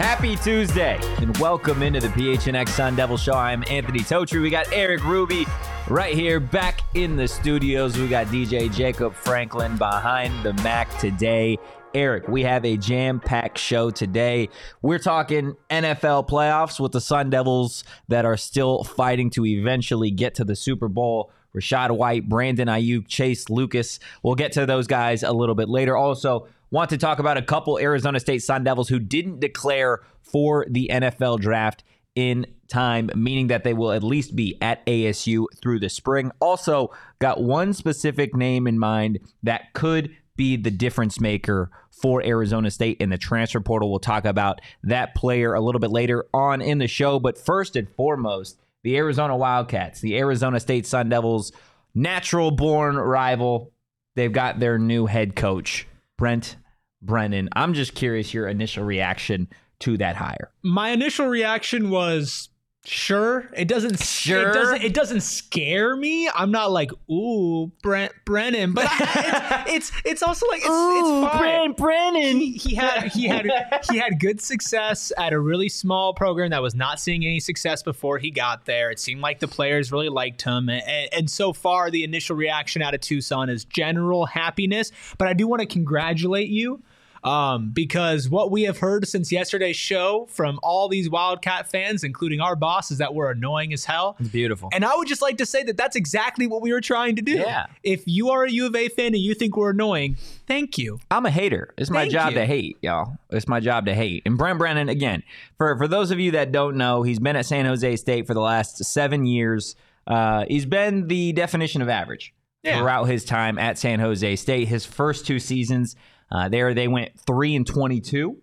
Happy Tuesday and welcome into the PHNX Sun Devil Show. I'm Anthony Totri. We got Erik Ruby right here back in the studios. We got DJ Jacob Franklin behind the Mac today. Erik, we have a jam packed show today. We're talking NFL playoffs with the Sun Devils that are still fighting to eventually get to the Super Bowl. Rachaad White, Brandon Aiyuk, Chase Lucas. We'll get to those guys a little bit later. Also, want to talk about a couple Arizona State Sun Devils who didn't declare for the NFL draft in time, meaning that they will at least be at ASU through the spring. Also, got one specific name in mind that could be the difference maker for Arizona State in the transfer portal. We'll talk about that player a little bit later on in the show. But first and foremost, the Arizona Wildcats, the Arizona State Sun Devils, natural born rival. They've got their new head coach, Brent Brennan. I'm just curious your initial reaction to that hire. My initial reaction was sure. It doesn't Sure? It doesn't it doesn't scare me. I'm not like, ooh, Brent Brennan, but it's, it's it's also like it's, it's fine. Brennan. He, he had he had he had good success at a really small program that was not seeing any success before he got there. It seemed like the players really liked him, and, and so far the initial reaction out of Tucson is general happiness. But I do want to congratulate you um, because what we have heard since yesterday's show from all these Wildcat fans, including our boss, is that we're annoying as hell. It's beautiful. And I would just like to say that that's exactly what we were trying to do. Yeah. If you are a U of A fan and you think we're annoying, thank you. I'm a hater. It's my Thank job you. to hate, y'all. It's my job to hate. And Brent Brennan, again, for for those of you that don't know, he's been at San Jose State for the last seven years. Uh, he's been the definition of average Yeah. throughout his time at San Jose State. His first two seasons uh, there, they went three and twenty-two.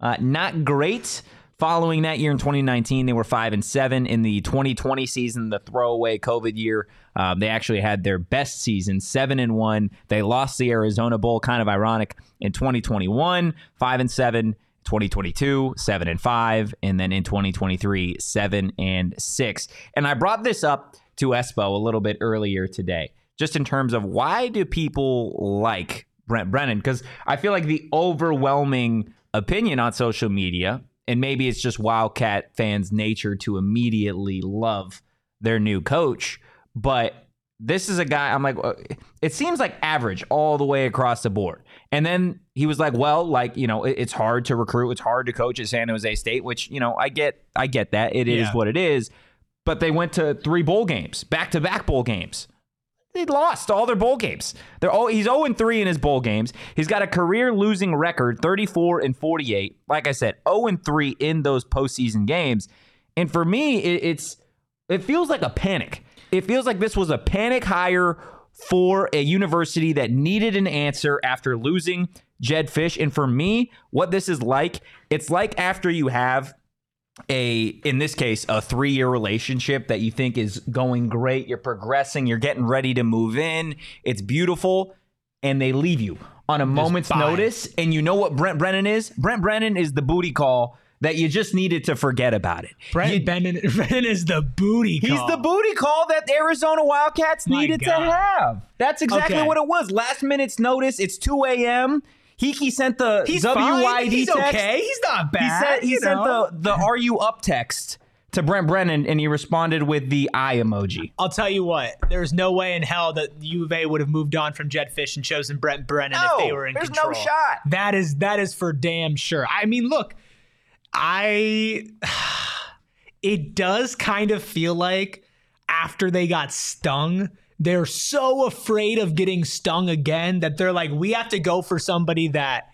Uh, not great. Following that year in 2019, they were five and seven. In the 2020 season, the throwaway COVID year, um, they actually had their best season, seven and one. They lost the Arizona Bowl, kind of ironic. In 2021, five and seven. 2022, seven and five, and then in 2023, seven and six. And I brought this up to Espo a little bit earlier today, just in terms of why do people like Brent Brennan? Because I feel like the overwhelming opinion on social media, and maybe it's just Wildcat fans' nature to immediately love their new coach, but this is a guy I'm like, uh, it seems like average all the way across the board. And then he was like, well, like, you know, it's hard to recruit, it's hard to coach at San Jose State, which, you know, I get, I get that. It is Yeah. what it is. But they went to three bowl games, back to back bowl games. They lost all their bowl games. They're all, he's 0 3 in his bowl games. He's got a career losing record, 34 and 48. Like I said, 0 3 in those postseason games. And for me, it, it's it feels like a panic. It feels like this was a panic hire for a university that needed an answer after losing Jedd Fisch. And for me, what this is like, it's like after you have a in this case a three year relationship that you think is going great you're progressing you're getting ready to move in it's beautiful and they leave you on a moment's bye. notice and you know what brent brennan is brent brennan is the booty call that you just needed to forget about it Brent You- Brennan, Brennan is the booty He's the booty call that Arizona Wildcats My needed to have. That's exactly Okay. what it was. Last minute's notice. It's 2 a.m. Heeke sent the He's WYD fine. He's text. okay. He's not bad. He sent, he sent the, the Are You Up text to Brent Brennan, and he responded with the eye emoji. I'll tell you what. There's no way in hell that U of A would have moved on from Jedd Fisch and chosen Brent Brennan if they were in there's control. There's no shot. That is that is for damn sure. I mean, look, I it does kind of feel like after they got stung, they're so afraid of getting stung again that they're like, we have to go for somebody that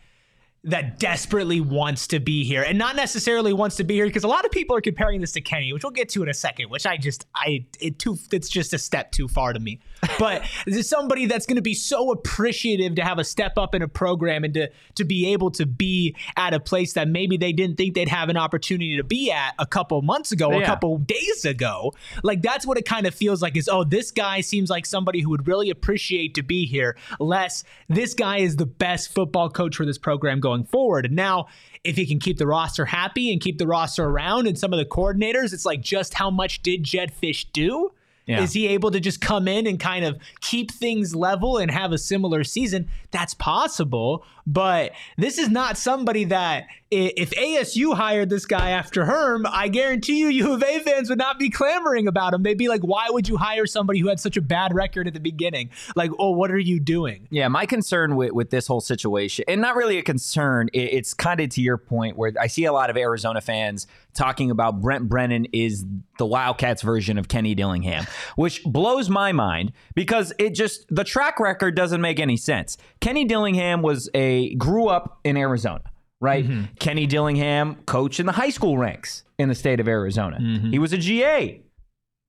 that desperately wants to be here and not necessarily wants to be here because a lot of people are comparing this to Kenny, which we'll get to in a second, which I just I it too it's just a step too far to me. But somebody that's going to be so appreciative to have a step up in a program and to to be able to be at a place that maybe they didn't think they'd have an opportunity to be at a couple months ago, yeah. a couple days ago. Like that's what it kind of feels like is oh, this guy seems like somebody who would really appreciate to be here. Less this guy is the best football coach for this program going going forward. And now, if he can keep the roster happy and keep the roster around and some of the coordinators, it's like just how much did Jedd Fisch do? Yeah. Is he able to just come in and kind of keep things level and have a similar season? That's possible, but this is not somebody that if ASU hired this guy after Herm, I guarantee you U of A fans would not be clamoring about him. They'd be like, why would you hire somebody who had such a bad record at the beginning? Like, oh, what are you doing? Yeah, my concern with, with this whole situation, and not really a concern, it's kind of to your point where I see a lot of Arizona fans talking about Brent Brennan is the Wildcats version of Kenny Dillingham, which blows my mind because it just, the track record doesn't make any sense. Kenny Dillingham was a, grew up in Arizona right? Mm-hmm. Kenny Dillingham, coach in the high school ranks in the state of Arizona. Mm-hmm. He was a GA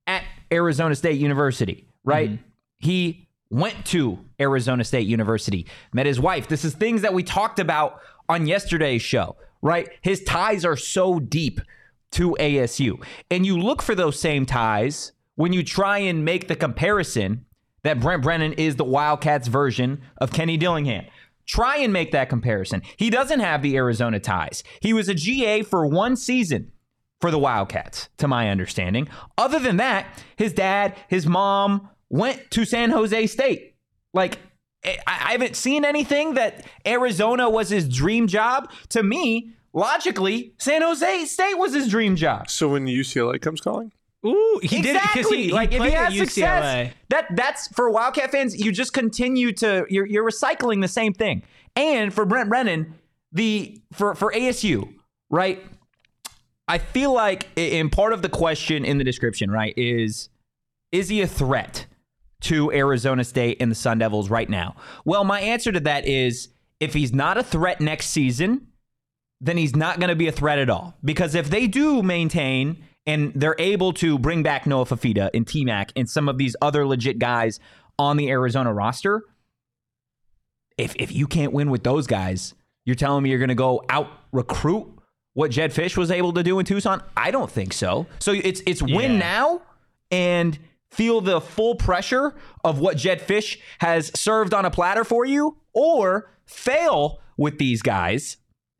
at Arizona State University, right? Mm-hmm. He went to Arizona State University, met his wife. This is things that we talked about on yesterday's show, right? His ties are so deep to ASU. And you look for those same ties when you try and make the comparison that Brent Brennan is the Wildcats version of Kenny Dillingham. Try and make that comparison. He doesn't have the Arizona ties. He was a GA for one season for the Wildcats, to my understanding. Other than that, his dad, his mom went to San Jose State. Like, eh, I haven't seen anything that Arizona was his dream job. To me, logically, San Jose State was his dream job. So when UCLA comes calling? Ooh, he exactly. Did, he, like if he has success, that that's for Wildcat fans. You just continue to you're you're recycling the same thing. And for Brent Brennan, the for for ASU, right? I feel like in part of the question in the description, right, is is he a threat to Arizona State and the Sun Devils right now? Well, my answer to that is if he's not a threat next season, then he's not going to be a threat at all. Because if they do maintain and they're able to bring back Noah Fifita and T Mac and some of these other legit guys on the Arizona roster, if if you can't win with those guys, you're telling me you're going to go out recruit what Jedd Fisch was able to do in Tucson? I don't think so. So it's it's win yeah. now and feel the full pressure of what Jedd Fisch has served on a platter for you, or fail with these guys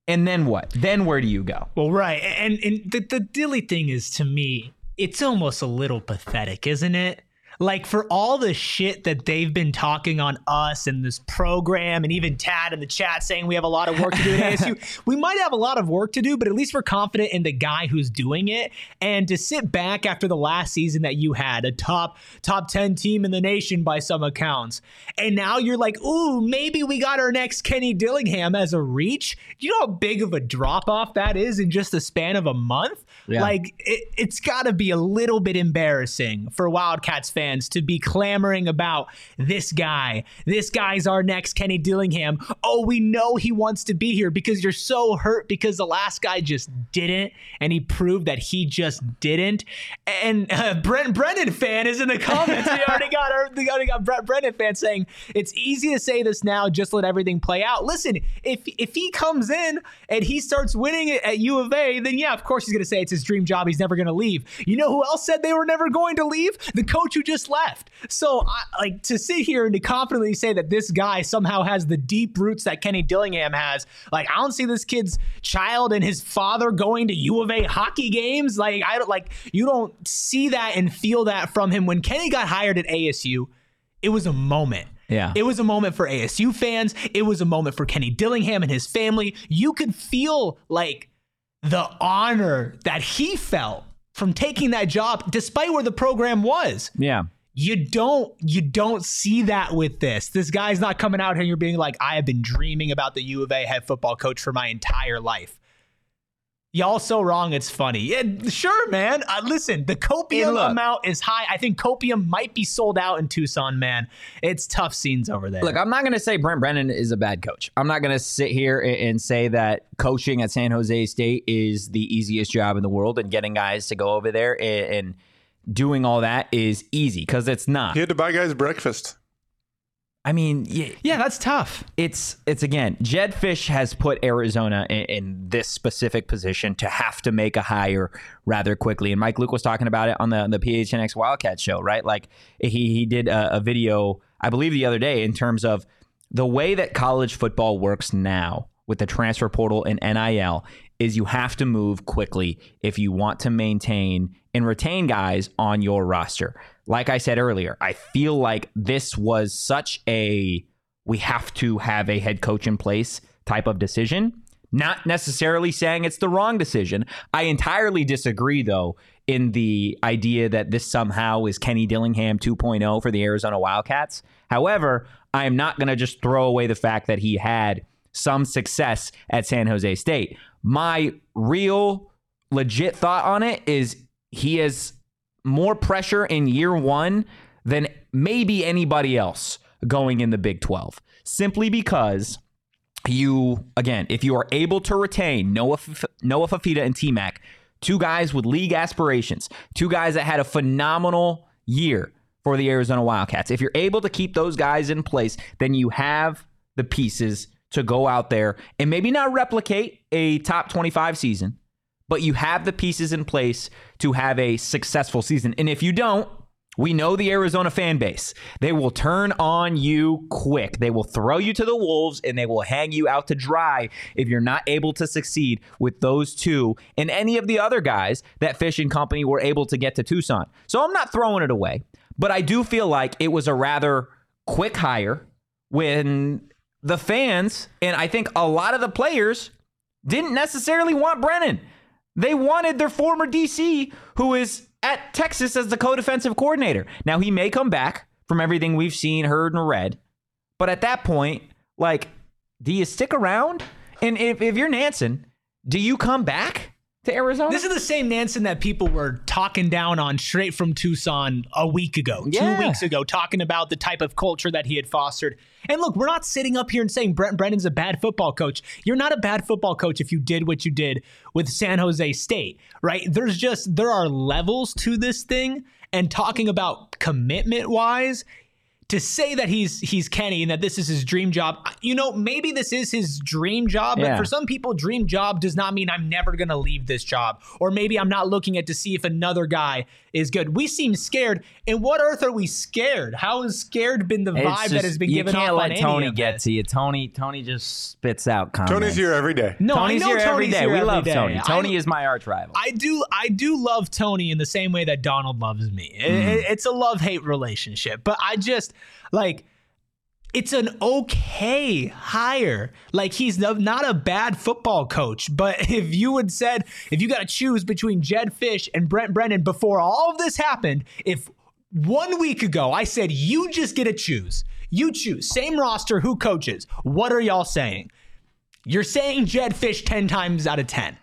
and then what? Then where do you go? Well, right. And and the, the Dilly thing is to me, it's almost a little pathetic, isn't it? Like for all the shit that they've been talking on us and this program and even Tad in the chat saying we have a lot of work to do at ASU, we might have a lot of work to do, but at least we're confident in the guy who's doing it. And to sit back after the last season that you had, a top top 10 team in the nation by some accounts, and now you're like, ooh, maybe we got our next Kenny Dillingham as a reach. You know how big of a drop off that is in just the span of a month? Yeah. Like it, it's got to be a little bit embarrassing for Wildcats fans fans to be clamoring about this guy. This guy's our next Kenny Dillingham. Oh, we know he wants to be here because you're so hurt because the last guy just didn't, and he proved that he just didn't. And uh, Brent Brennan fan is in the comments. we already got our, we already got Brent Brennan fan saying it's easy to say this now. Just let everything play out. Listen, if if he comes in and he starts winning at U of A, then yeah, of course he's going to say it's his dream job. He's never going to leave. You know who else said they were never going to leave? The coach who just just left. So, I, like to sit here and to confidently say that this guy somehow has the deep roots that Kenny Dillingham has, like I don't see this kid's child and his father going to U of A hockey games. Like I don't like you don't see that and feel that from him. When Kenny got hired at ASU, it was a moment. Yeah. It was a moment for ASU fans. It was a moment for Kenny Dillingham and his family. You could feel like the honor that he felt from taking that job despite where the program was. Yeah. You don't you don't see that with this. This guy's not coming out here and you're being like, I have been dreaming about the U of A head football coach for my entire life. Y'all so wrong, it's funny. Yeah, sure, man. Uh, listen, the copium look. amount is high. I think copium might be sold out in Tucson, man. It's tough scenes over there. Look, I'm not going to say Brent Brennan is a bad coach. I'm not going to sit here and, and say that coaching at San Jose State is the easiest job in the world and getting guys to go over there and, and doing all that is easy because it's not. He had to buy guys breakfast. I mean, yeah, yeah, that's tough. it's it's again, Jedd Fisch has put Arizona in, in this specific position to have to make a hire rather quickly. And Mike Luke was talking about it on the the PHNX Wildcat show, right? Like he he did a, a video, I believe, the other day in terms of the way that college football works now with the transfer portal and NIL is you have to move quickly if you want to maintain and retain guys on your roster. Like I said earlier, I feel like this was such a we have to have a head coach in place type of decision. Not necessarily saying it's the wrong decision. I entirely disagree, though, in the idea that this somehow is Kenny Dillingham 2.0 for the Arizona Wildcats. However, I am not going to just throw away the fact that he had some success at San Jose State. My real legit thought on it is he has more pressure in year one than maybe anybody else going in the Big 12, simply because you again, if you are able to retain Noah Noah Fifita and T Mac, two guys with league aspirations, two guys that had a phenomenal year for the Arizona Wildcats. If you're able to keep those guys in place, then you have the pieces to go out there and maybe not replicate a top 25 season, but you have the pieces in place to have a successful season. And if you don't, we know the Arizona fan base. They will turn on you quick. They will throw you to the wolves and they will hang you out to dry if you're not able to succeed with those two and any of the other guys that Fisch and Company were able to get to Tucson. So I'm not throwing it away, but I do feel like it was a rather quick hire when the fans and I think a lot of the players didn't necessarily want Brennan. They wanted their former DC, who is at Texas as the co defensive coordinator. Now, he may come back from everything we've seen, heard, and read. But at that point, like, do you stick around? And if, if you're Nansen, do you come back to Arizona? This is the same Nansen that people were talking down on straight from Tucson a week ago, Yeah. two weeks ago, talking about the type of culture that he had fostered. And look, we're not sitting up here and saying Brent Brennan's a bad football coach. You're not a bad football coach if you did what you did with San Jose State, right? There's just, there are levels to this thing. And talking about commitment wise, to say that he's he's Kenny and that this is his dream job, you know, maybe this is his dream job, but for some people, dream job does not mean I'm never gonna leave this job, or maybe I'm not looking at to see if another guy is good. We seem scared. In what earth are we scared? How has scared been the It's vibe that has been given? you can't let on Tony get to you. Tony, Tony just spits out comments. Tony's here every day. No, Tony's I know here every Tony's day. here we every love day. Tony. Tony I, is my arch rival. I do I do love Tony in the same way that Donald loves me. It- Mm. it- it's a love hate relationship, but I just like it's an okay hire. Like he's not a bad football coach, but if you had said if you got to choose between Jedd Fisch and Brent Brennan before all of this happened, if one week ago I said you just get to choose, you choose same roster, who coaches? What are y'all saying? You're saying Jedd Fisch 10 times out of 10.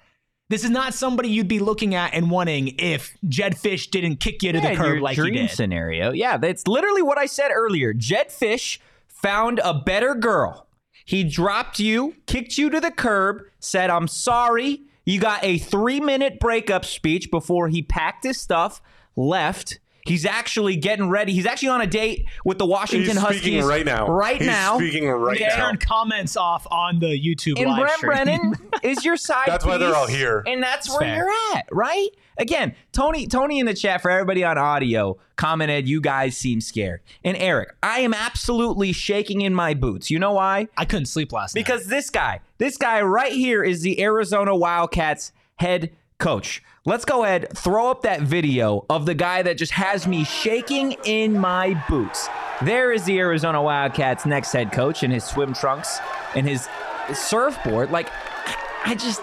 This is not somebody you'd be looking at and wanting if Jedd Fisch didn't kick you to Yeah, the curb like dream he did. scenario. Yeah, that's literally what I said earlier. Jedd Fisch found a better girl. He dropped you, kicked you to the curb, said, I'm sorry. You got a three minute breakup speech before he packed his stuff, left. He's actually getting ready. He's actually on a date with the Washington He's Huskies speaking right now. Right He's now. speaking right They now. turned comments off on the YouTube And live Brent stream. Brennan is your side That's why they're all here. And that's It's where fair. you're at, right? Again, Tony, Tony in the chat for everybody on audio commented, you guys seem scared. And Erik, I am absolutely shaking in my boots. You know why? I couldn't sleep last night. Because this guy, this guy right here is the Arizona Wildcats head coach. Let's go ahead, throw up that video of the guy that just has me shaking in my boots. There is the Arizona Wildcats next head coach in his swim trunks and his surfboard. Like, I- just.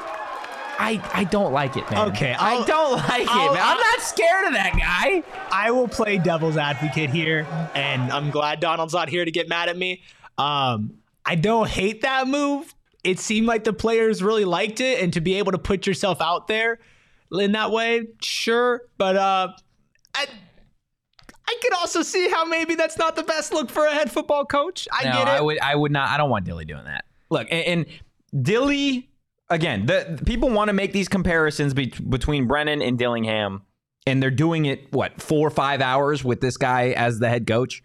I, I don't like it, man. Okay, I I'll- don't like I'll- it, man. I'm I'll- not scared of that guy. I will play devil's advocate here, and I'm glad Donald's not here to get mad at me. Um, I don't hate that move. it seemed like the players really liked it, and to be able to put yourself out there in that way, sure. But uh, I, I could also see how maybe that's not the best look for a head football coach. I no, get it. I would. I would not. I don't want Dilly doing that. Look, and, and Dilly again. The, the people want to make these comparisons be, between Brennan and Dillingham, and they're doing it what four or five hours with this guy as the head coach.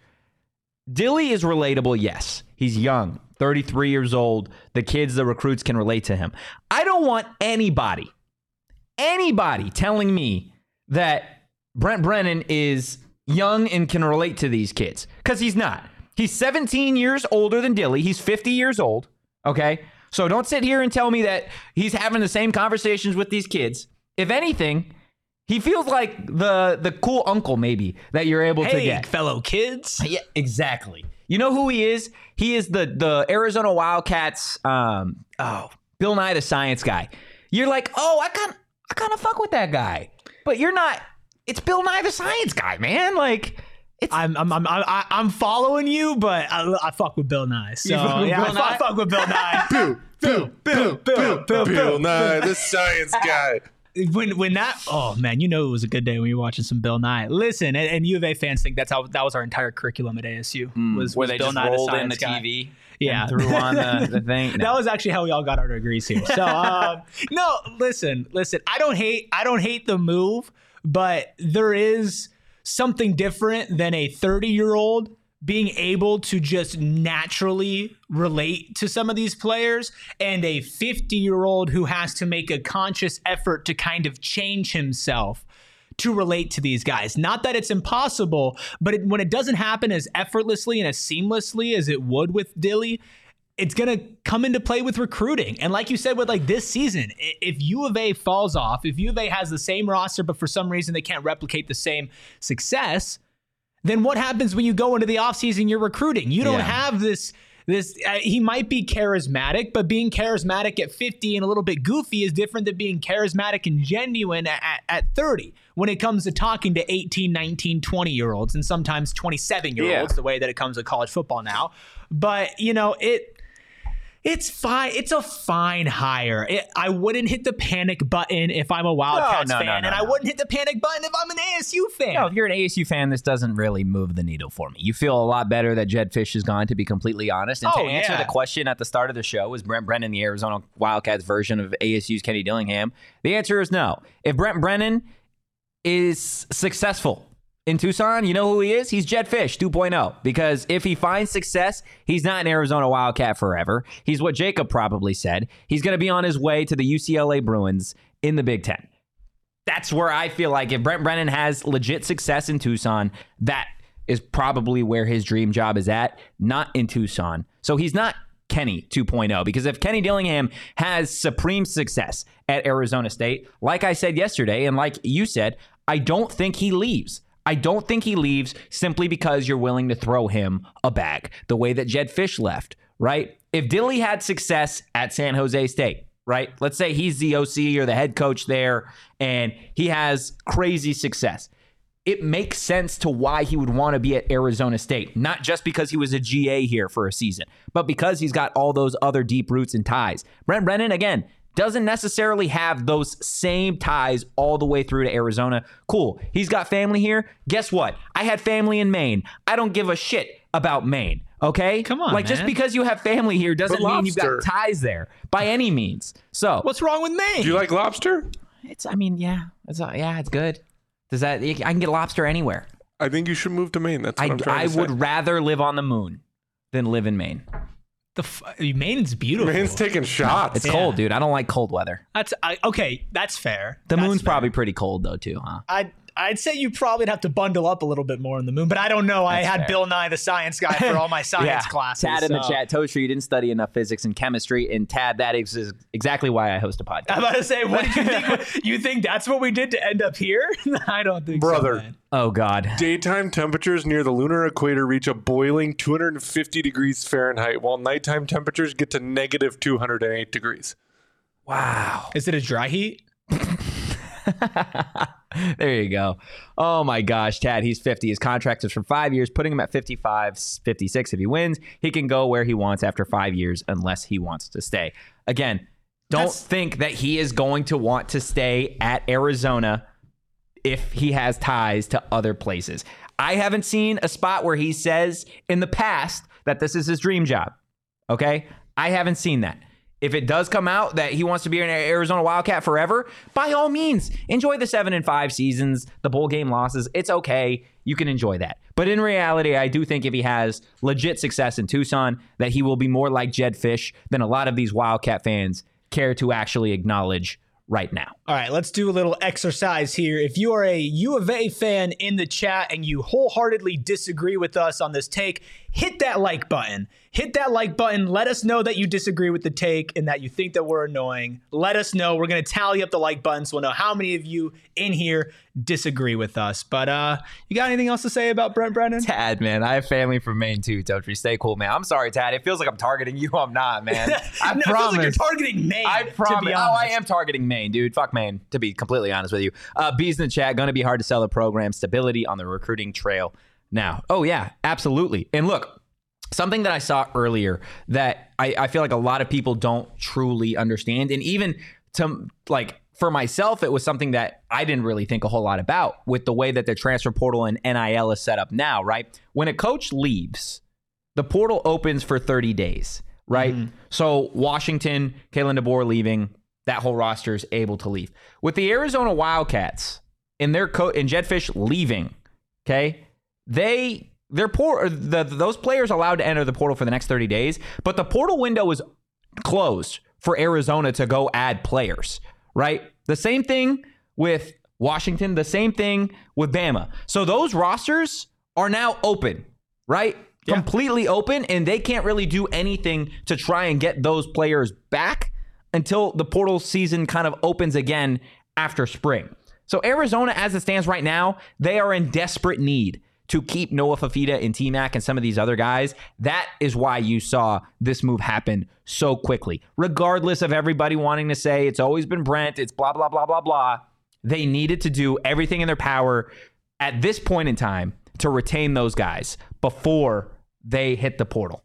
Dilly is relatable. Yes, he's young, 33 years old. The kids, the recruits can relate to him. I don't want anybody, anybody telling me that Brent Brennan is young and can relate to these kids because he's not. He's 17 years older than Dilly. He's 50 years old. Okay. So don't sit here and tell me that he's having the same conversations with these kids. If anything, he feels like the the cool uncle maybe that you're able to hey, get. fellow kids. Yeah, exactly. You know who he is? He is the the Arizona Wildcats. Um, oh, Bill Nye the Science Guy. You're like, oh, I kind I kind of fuck with that guy, but you're not. It's Bill Nye the Science Guy, man. Like, it's I'm I'm I'm I'm, I'm following you, but I, I fuck with Bill Nye. So yeah, Bill I, fuck- Nye? fuck with Bill Nye. Bill, Bill, Bill, Bill, Bill, Bill Nye, the science guy. when when that oh man, you know it was a good day when you're watching some Bill Nye. Listen, and, and U of A fans think that's how that was our entire curriculum at ASU. Hmm. was, where they Bill just Nye rolled in the guy. TV. Yeah. threw on the, the thing. That was actually how we all got our degrees here. So um, no, listen, listen. I don't hate I don't hate the move, but there is something different than a 30 year old being able to just naturally relate to some of these players and a 50 year old who has to make a conscious effort to kind of change himself to relate to these guys. Not that it's impossible, but it, when it doesn't happen as effortlessly and as seamlessly as it would with Dilly, it's going to come into play with recruiting. And like you said, with like this season, if U of A falls off, if U of A has the same roster, but for some reason they can't replicate the same success, then what happens when you go into the offseason you're recruiting? You don't Yeah. have this this uh, he might be charismatic, but being charismatic at 50 and a little bit goofy is different than being charismatic and genuine at, at, at 30 when it comes to talking to 18, 19, 20 year olds and sometimes 27 year olds, Yeah. the way that it comes with college football now. But, you know, it it's fine. It's a fine hire. It, I wouldn't hit the panic button if I'm a Wildcats No, no, fan, no, and I wouldn't hit the panic button if I'm an ASU fan. No, if you're an ASU fan, this doesn't really move the needle for me. You feel a lot better that Jedd Fisch is gone, to be completely honest. And Oh, to answer yeah. the question at the start of the show, is Brent Brennan the Arizona Wildcats version of ASU's Kenny Dillingham? The answer is no. If Brent Brennan is successful in Tucson, you know who he is? He's Jedd Fisch 2.0. Because if he finds success, he's not an Arizona Wildcat forever. He's what Jacob probably said. He's going to be on his way to the UCLA Bruins in the Big Ten that's where I feel like if Brent Brennan has legit success in Tucson, that is probably where his dream job is at, not in Tucson. So he's not Kenny 2.0 because if Kenny Dillingham has supreme success at Arizona State, like I said yesterday, and like you said, I don't think he leaves. I don't think he leaves simply because you're willing to throw him a bag the way that Jedd Fisch left, right? If Dilly had success at San Jose State, right? Let's say he's the OC or the head coach there and he has crazy success. It makes sense to why he would want to be at Arizona State, not just because he was a GA here for a season, but because he's got all those other deep roots and ties. Brent Brennan, again, doesn't necessarily have those same ties all the way through to Arizona. Cool. He's got family here. Guess what? I had family in Maine. I don't give a shit about Maine. Okay? Come on, Like just because you have family here doesn't But mean you've got ties there by any means. So What's wrong with Maine? Do you like lobster? it's I mean, yeah. It's uh, yeah, it's good. Does that I can get lobster anywhere. I think you should move to Maine. That's what I, I, am trying I to would rather live on the moon than live in Maine. The f- Maine's beautiful. Maine's taking shots. It's cold, dude. I don't like cold weather. That's I, okay. That's fair. The That's moon's fair. probably pretty cold though, too, huh? I'd I'd say you probably have to bundle up a little bit more in the moon, but I don't know. I had fair. Bill Nye the Science Guy for all my science classes. Tad in the so- chat. Toaster, you didn't study enough physics and chemistry. And Tad, that is is exactly why I host a podcast. I'm about to say, what did you think? you think that's what we did to end up here? I don't think, Brother. so, man. Oh God. Daytime temperatures near the lunar equator reach a boiling 250 degrees Fahrenheit, while nighttime temperatures get to negative 208 degrees. Wow. Is it a dry heat? there you go. Oh my gosh, Tad, he's 50. His contract is for five years, putting him at 55, 56. If he wins, he can go where he wants after five years unless he wants to stay. Again, don't That's- think that he is going to want to stay at Arizona if he has ties to other places. I haven't seen a spot where he says in the past that this is his dream job. Okay? I haven't seen that. If it does come out that he wants to be an Arizona Wildcat forever, by all means, enjoy the 7 and 5 seasons, the bowl game losses. It's okay. You can enjoy that. But in reality, I do think if he has legit success in Tucson, that he will be more like Jedd Fisch than a lot of these Wildcat fans care to actually acknowledge right now. All right, let's do a little exercise here. If you are a U of A fan in the chat and you wholeheartedly disagree with us on this take, hit that like button. Hit that like button. Let us know that you disagree with the take and that you think that we're annoying. Let us know. We're going to tally up the like buttons. We'll know how many of you in here disagree with us. But uh, you got anything else to say about Brent Brennan? Tad, man, I have family from Maine too. Don't Totri, stay cool, man. I'm sorry, Tad. It feels like I'm targeting you. I'm not, man. I No, it feels promise. like you're targeting Maine. I promise. Oh, I am targeting Maine, dude. Fuck Maine, to be completely honest with you. Uh, Bees in the chat, going to be hard to sell the program. Stability on the recruiting trail now. Oh, yeah, absolutely. And look, something that I saw earlier that I, I feel like a lot of people don't truly understand. And even to like, for myself, it was something that I didn't really think a whole lot about with the way that the transfer portal and NIL is set up now, right? When a coach leaves, the portal opens for 30 days, right? Mm-hmm. So Washington, Kalen DeBoer leaving, that whole roster is able to leave. With the Arizona Wildcats and their coach and Jedd Fisch leaving, okay, they they're poor. Uh, the, those players allowed to enter the portal for the next 30 days, but the portal window is closed for Arizona to go add players, right? The same thing with Washington, the same thing with Bama. So those rosters are now open, right? Completely open, and they can't really do anything to try and get those players back until the portal season kind of opens again after spring. So Arizona, as it stands right now, they are in desperate need to keep Noah Fifita and T Mac and some of these other guys. That is why you saw this move happen so quickly. Regardless of everybody wanting to say it's always been Brent, it's blah, blah, blah, blah, blah. They needed to do everything in their power at this point in time to retain those guys before they hit the portal.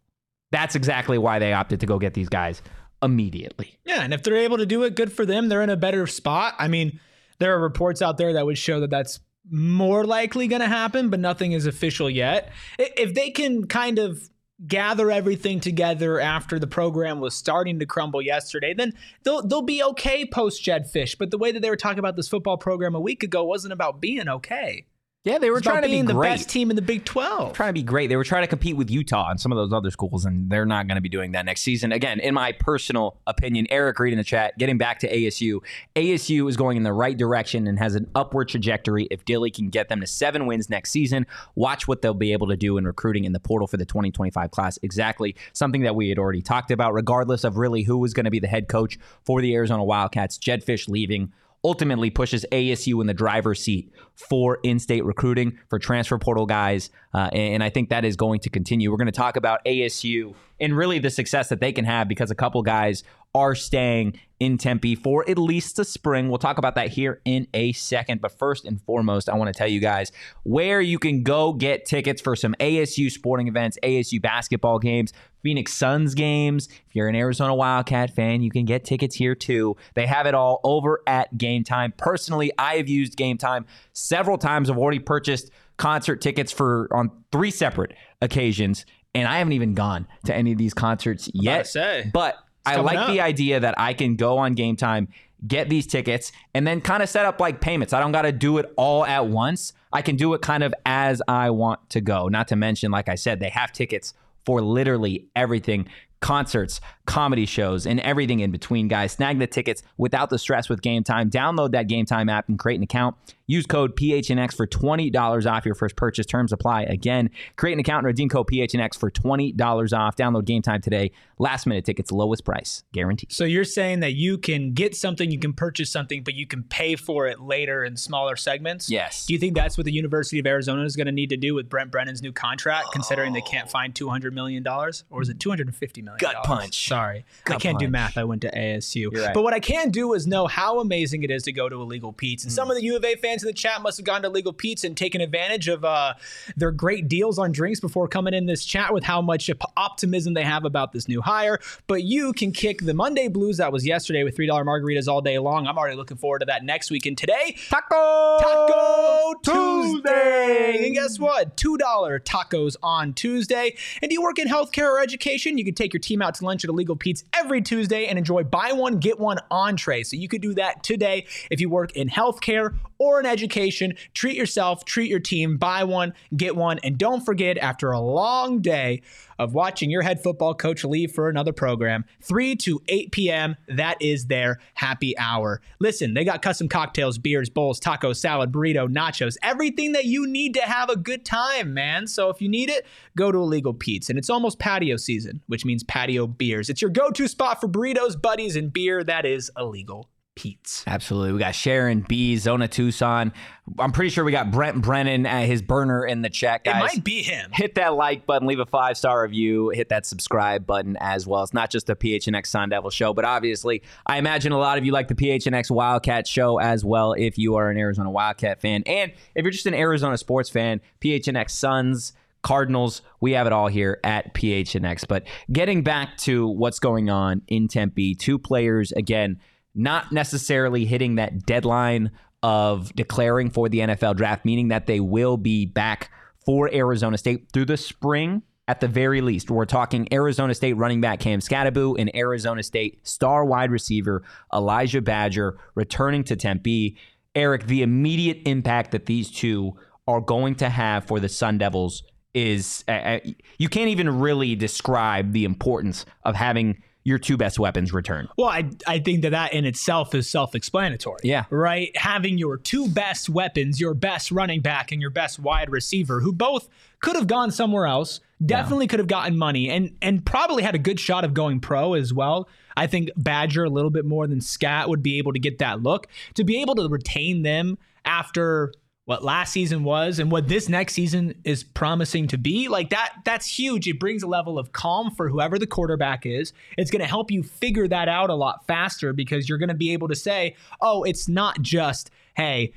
That's exactly why they opted to go get these guys immediately. Yeah, and if they're able to do it, good for them. They're in a better spot. I mean, there are reports out there that would show that that's more likely going to happen, but nothing is official yet. If they can kind of gather everything together after the program was starting to crumble yesterday, then they'll they'll be okay post Jedd Fisch. But the way that they were talking about this football program a week ago wasn't about being okay. Yeah, they were It's trying to be the great. best team in the Big Twelve. trying to be great. They were trying to compete with Utah and some of those other schools, and they're not going to be doing that next season. Again, in my personal opinion, Eric Reed in the chat, getting back to ASU, ASU is going in the right direction and has an upward trajectory. If Dilly can get them to seven wins next season, watch what they'll be able to do in recruiting in the portal for the 2025 class. Exactly something that we had already talked about, regardless of really who was going to be the head coach for the Arizona Wildcats. Jedd Fisch leaving ultimately pushes ASU in the driver's seat for in-state recruiting for transfer portal guys, uh, and I think that is going to continue. We're going to talk about ASU and really the success that they can have because a couple guys are staying in Tempe for at least the spring. We'll talk about that here in a second. But first and foremost, I want to tell you guys where you can go get tickets for some ASU sporting events, ASU basketball games, Phoenix Suns games. If you're an Arizona Wildcat fan, you can get tickets here too. They have it all over at Game Time. Personally, I have used Game Time several times. I've already purchased concert tickets for on three separate occasions, and I haven't even gone to any of these concerts yet. say. But I like up. the idea that I can go on Game Time, get these tickets, and then kind of set up like payments. I don't got to do it all at once. I can do it kind of as I want to go. Not to mention, like I said, they have tickets for literally everything concerts, comedy shows, and everything in between, guys. Snag the tickets without the stress with Game Time. Download that Game Time app and create an account. Use code PHNX for $20 off your first purchase. Terms apply. Again, create an account and redeem code PHNX for $20 off. Download Game Time today. Last minute tickets, lowest price, guaranteed. So you're saying that you can get something, you can purchase something, but you can pay for it later in smaller segments? Yes. Do you think that's what the University of Arizona is going to need to do with Brent Brennan's new contract, considering they can't find $200 million? Or is it $250 million? Gut punch. Sorry. I can't do math. I went to ASU. Right. But what I can do is know how amazing it is to go to Illegal Pete's. And some mm. of the U of A fans fans in the chat must have gone to Legal Pete's and taken advantage of uh, their great deals on drinks before coming in this chat with how much optimism they have about this new hire. But you can kick the Monday blues that was yesterday with $3 margaritas all day long. I'm already looking forward to that next week. And today, Taco Taco Tuesday. And guess what? $2 tacos on Tuesday. And do you work in healthcare or education? You can take your team out to lunch at Illegal Pete's every Tuesday and enjoy buy one, get one entree. So you could do that today if you work in healthcare or an education. Treat yourself, treat your team, buy one, get one. And don't forget, after a long day, of watching your head football coach leave for another program. 3 to 8 p.m., that is their happy hour. Listen, they got custom cocktails, beers, bowls, tacos, salad, burrito, nachos, everything that you need to have a good time, man. So if you need it, go to Illegal Pete's. And it's almost patio season, which means patio beers. It's your go to spot for burritos, buddies, and beer. That is illegal Pete's. Absolutely. We got Sharon B, Zona Tucson. I'm pretty sure we got Brent Brennan at his burner in the chat, guys. It might be him. Hit that like button, leave a five star review, hit that subscribe button as well. It's not just the PHNX Sun Devil show, but obviously, I imagine a lot of you like the PHNX Wildcat show as well if you are an Arizona Wildcat fan. And if you're just an Arizona sports fan, PHNX Suns. Cardinals, we have it all here at PHNX. But getting back to what's going on in Tempe, two players again not necessarily hitting that deadline of declaring for the NFL draft, meaning that they will be back for Arizona State through the spring at the very least. We're talking Arizona State running back Cam Skattebo and Arizona State star wide receiver Elijhah Badger returning to Tempe. Erik, the immediate impact that these two are going to have for the Sun Devils is uh, uh you can't even really describe the importance of having your two best weapons return. Well, I, I think that that in itself is self explanatory. Yeah. Right? Having your two best weapons, your best running back and your best wide receiver, who both could have gone somewhere else, definitely yeah. could have gotten money, and, and probably had a good shot of going pro as well. I think Badger, a little bit more than Scat, would be able to get that look. To be able to retain them after what last season was and what this next season is promising to be like that that's huge it brings a level of calm for whoever the quarterback is it's going to help you figure that out a lot faster because you're going to be able to say oh it's not just hey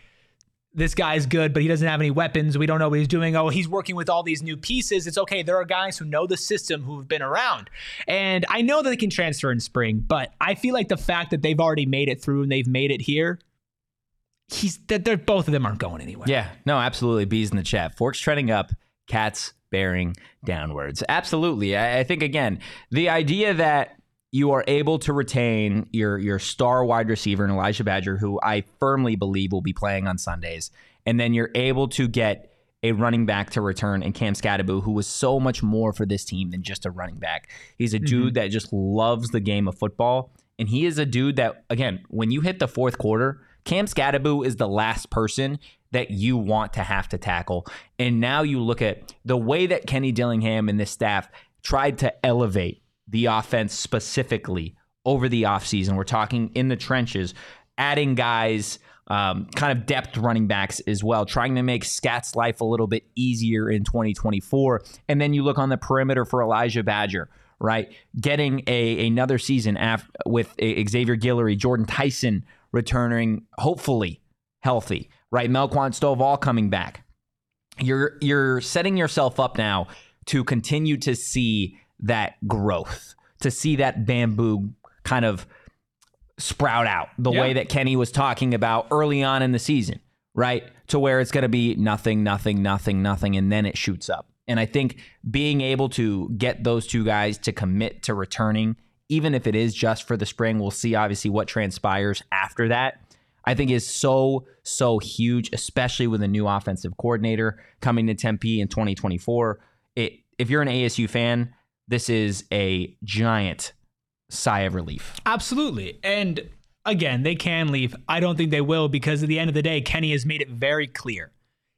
this guy's good, but he doesn't have any weapons. We don't know what he's doing. Oh, he's working with all these new pieces. It's okay. There are guys who know the system who've been around. And I know that they can transfer in spring, but I feel like the fact that they've already made it through and they've made it here he's that they're both of them aren't going anywhere. Yeah, no, absolutely. Bees in the chat. Forks trending up, cats bearing downwards. Absolutely. I, I think again, the idea that you are able to retain your your star wide receiver in Elijhah Badger, who I firmly believe will be playing on Sundays, and then you're able to get a running back to return and Cam Skattebo, who was so much more for this team than just a running back. He's a mm-hmm. dude that just loves the game of football. And he is a dude that, again, when you hit the fourth quarter, Cam Skattebo is the last person that you want to have to tackle. And now you look at the way that Kenny Dillingham and this staff tried to elevate the offense specifically over the offseason. We're talking in the trenches, adding guys, um, kind of depth running backs as well, trying to make Scat's life a little bit easier in 2024. And then you look on the perimeter for Elijhah Badger right? Getting a another season af- with Xavier Guillory, Jordan Tyson returning, hopefully healthy, right? Melquan Stovall coming back. You're you're setting yourself up now to continue to see that growth, to see that bamboo kind of sprout out the yeah. way that Kenny was talking about early on in the season, right? To where it's going to be nothing, nothing, nothing, nothing, and then it shoots up. And I think being able to get those two guys to commit to returning even if it is just for the spring, we'll see obviously what transpires after that. I think is so so huge, especially with a new offensive coordinator coming to Tempe in 2024. It, if you're an ASU fan, this is a giant sigh of relief. Absolutely, and again, they can leave. I don't think they will because at the end of the day, Kenny has made it very clear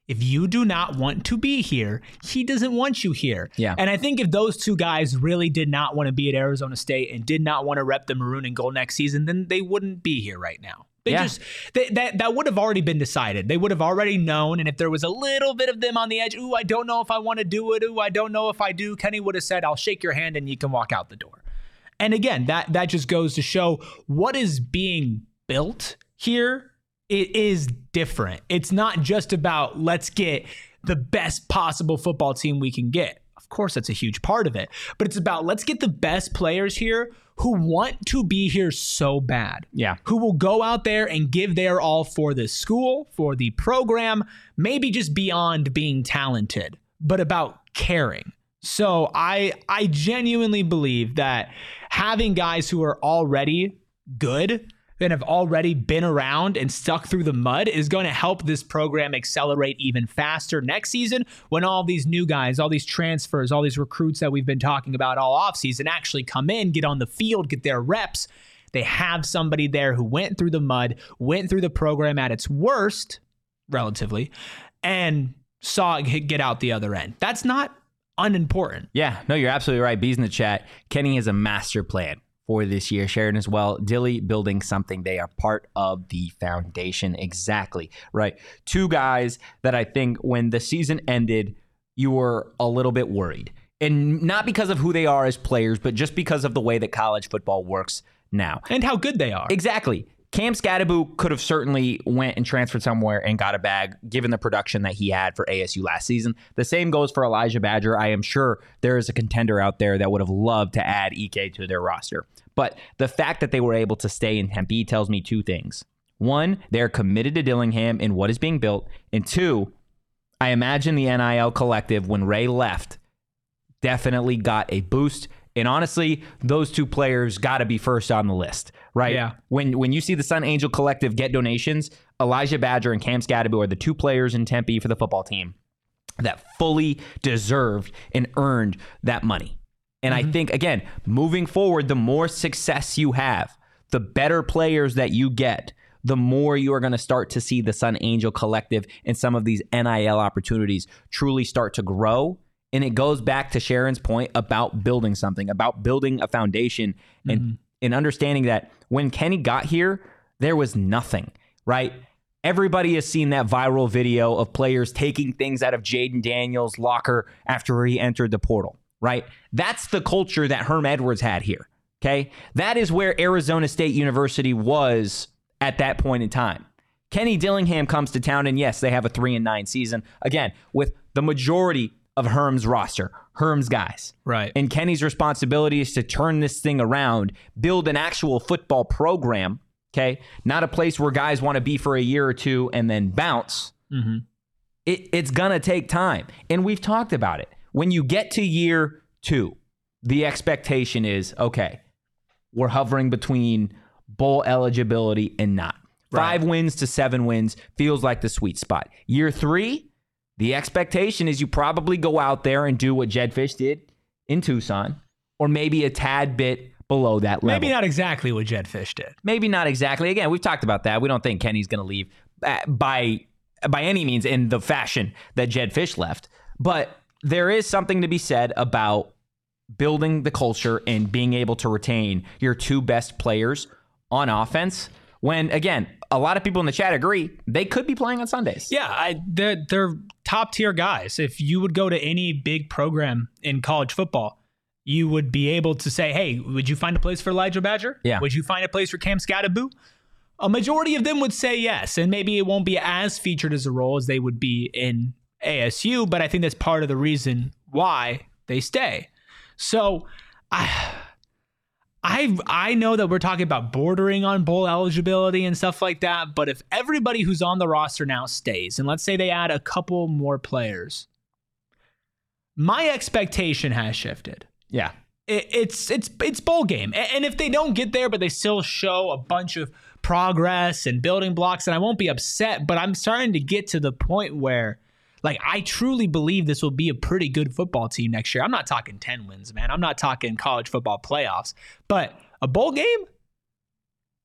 if you do not want to be here, he doesn't want you here. Yeah. And I think if those two guys really did not want to be at Arizona State and did not want to rep the maroon and gold next season, then they wouldn't be here right now. They yeah. just they, that that would have already been decided. They would have already known. And if there was a little bit of them on the edge, ooh, I don't know if I want to do it. Ooh, I don't know if I do. Kenny would have said, "I'll shake your hand and you can walk out the door." And again, that that just goes to show what is being built here it is different. It's not just about let's get the best possible football team we can get. Of course, that's a huge part of it, but it's about let's get the best players here who want to be here so bad. Yeah. Who will go out there and give their all for the school, for the program, maybe just beyond being talented, but about caring. So I I genuinely believe that having guys who are already good and have already been around and stuck through the mud is going to help this program accelerate even faster next season when all these new guys, all these transfers, all these recruits that we've been talking about all offseason actually come in, get on the field, get their reps. They have somebody there who went through the mud, went through the program at its worst, relatively, and saw it get out the other end. That's not unimportant. Yeah, no, you're absolutely right. Bees in the chat. Kenny has a master plan for this year. Sharon as well. Dilly building something. They are part of the foundation. Exactly. Right. Two guys that I think when the season ended, you were a little bit worried. And not because of who they are as players, but just because of the way that college football works now. And how good they are. Exactly. Cam Skattebo could have certainly went and transferred somewhere and got a bag, given the production that he had for ASU last season. The same goes for Elijhah Badger. I am sure there is a contender out there that would have loved to add EK to their roster. But the fact that they were able to stay in Tempe tells me two things. One, they're committed to Dillingham and what is being built. And two, I imagine the NIL collective, when Ray left, definitely got a boost. And honestly, those two players got to be first on the list, right? Yeah. When when you see the Sun Angel Collective get donations, Elijhah Badger and Cam Skattebo are the two players in Tempe for the football team that fully deserved and earned that money. And I mm-hmm. think again, moving forward, the more success you have, the better players that you get, the more you are going to start to see the Sun Angel Collective and some of these NIL opportunities truly start to grow. And it goes back to Sharon's point about building something, about building a foundation and, mm-hmm. and understanding that when Kenny got here, there was nothing, right? Everybody has seen that viral video of players taking things out of Jayden Daniels' locker after he entered the portal, right? That's the culture that Herm Edwards had here. Okay. That is where Arizona State University was at that point in time. Kenny Dillingham comes to town, and yes, they have a three and nine season. Again, with the majority of Herm's roster, Herm's guys. Right. And Kenny's responsibility is to turn this thing around, build an actual football program. Okay. Not a place where guys want to be for a year or two and then bounce. Mm-hmm. It, it's going to take time. And we've talked about it. When you get to year two, the expectation is okay, we're hovering between bowl eligibility and not. Five wins to seven wins feels like the sweet spot. Year three, the expectation is you probably go out there and do what Jedd Fisch did in Tucson, or maybe a tad bit below that level. Maybe not exactly what Jedd Fisch did. Maybe not exactly. Again, we've talked about that. We don't think Kenny's going to leave uh, by by any means in the fashion that Jedd Fisch left, but there is something to be said about building the culture and being able to retain your two best players on offense. When again, a lot of people in the chat agree they could be playing on Sundays. Yeah, I, they're, they're top tier guys. If you would go to any big program in college football, you would be able to say, hey, would you find a place for Elijhah Badger? Yeah. Would you find a place for Cam Skattebo? A majority of them would say yes, and maybe it won't be as featured as a role as they would be in ASU, but I think that's part of the reason why they stay. So I I I know that we're talking about bordering on bowl eligibility and stuff like that, but if everybody who's on the roster now stays, and let's say they add a couple more players, my expectation has shifted. Yeah. It, it's it's it's bowl game, and if they don't get there, but they still show a bunch of progress and building blocks, and I won't be upset. But I'm starting to get to the point where. Like I truly believe this will be a pretty good football team next year. I'm not talking 10 wins, man. I'm not talking college football playoffs. But a bowl game?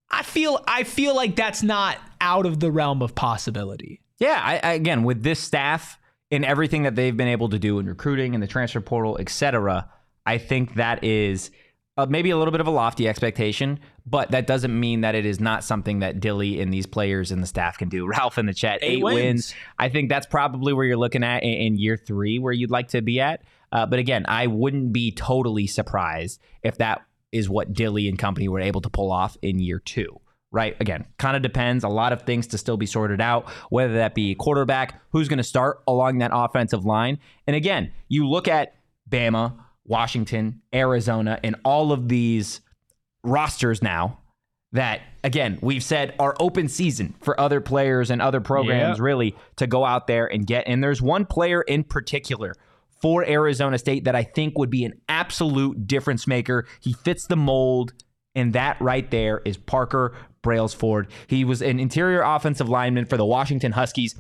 I feel I feel like that's not out of the realm of possibility. Yeah, I, I, again with this staff and everything that they've been able to do in recruiting and the transfer portal, etc. I think that is uh, maybe a little bit of a lofty expectation, but that doesn't mean that it is not something that Dilly and these players and the staff can do. Ralph in the chat, eight, Eight wins. wins. I think that's probably where you're looking at in, in year three, where you'd like to be at. Uh, but again, I wouldn't be totally surprised if that is what Dilly and company were able to pull off in year two. right? Again, kind of depends. A lot of things to still be sorted out, whether that be quarterback, who's going to start along that offensive line. And again, you look at Bama, Washington, Arizona, and all of these rosters now that again we've said are open season for other players and other programs Yeah. really to go out there and get and there's one player in particular for Arizona State that I think would be an absolute difference maker. He fits the mold and that right there is Parker Brailsford. He was an interior offensive lineman for the Washington Huskies.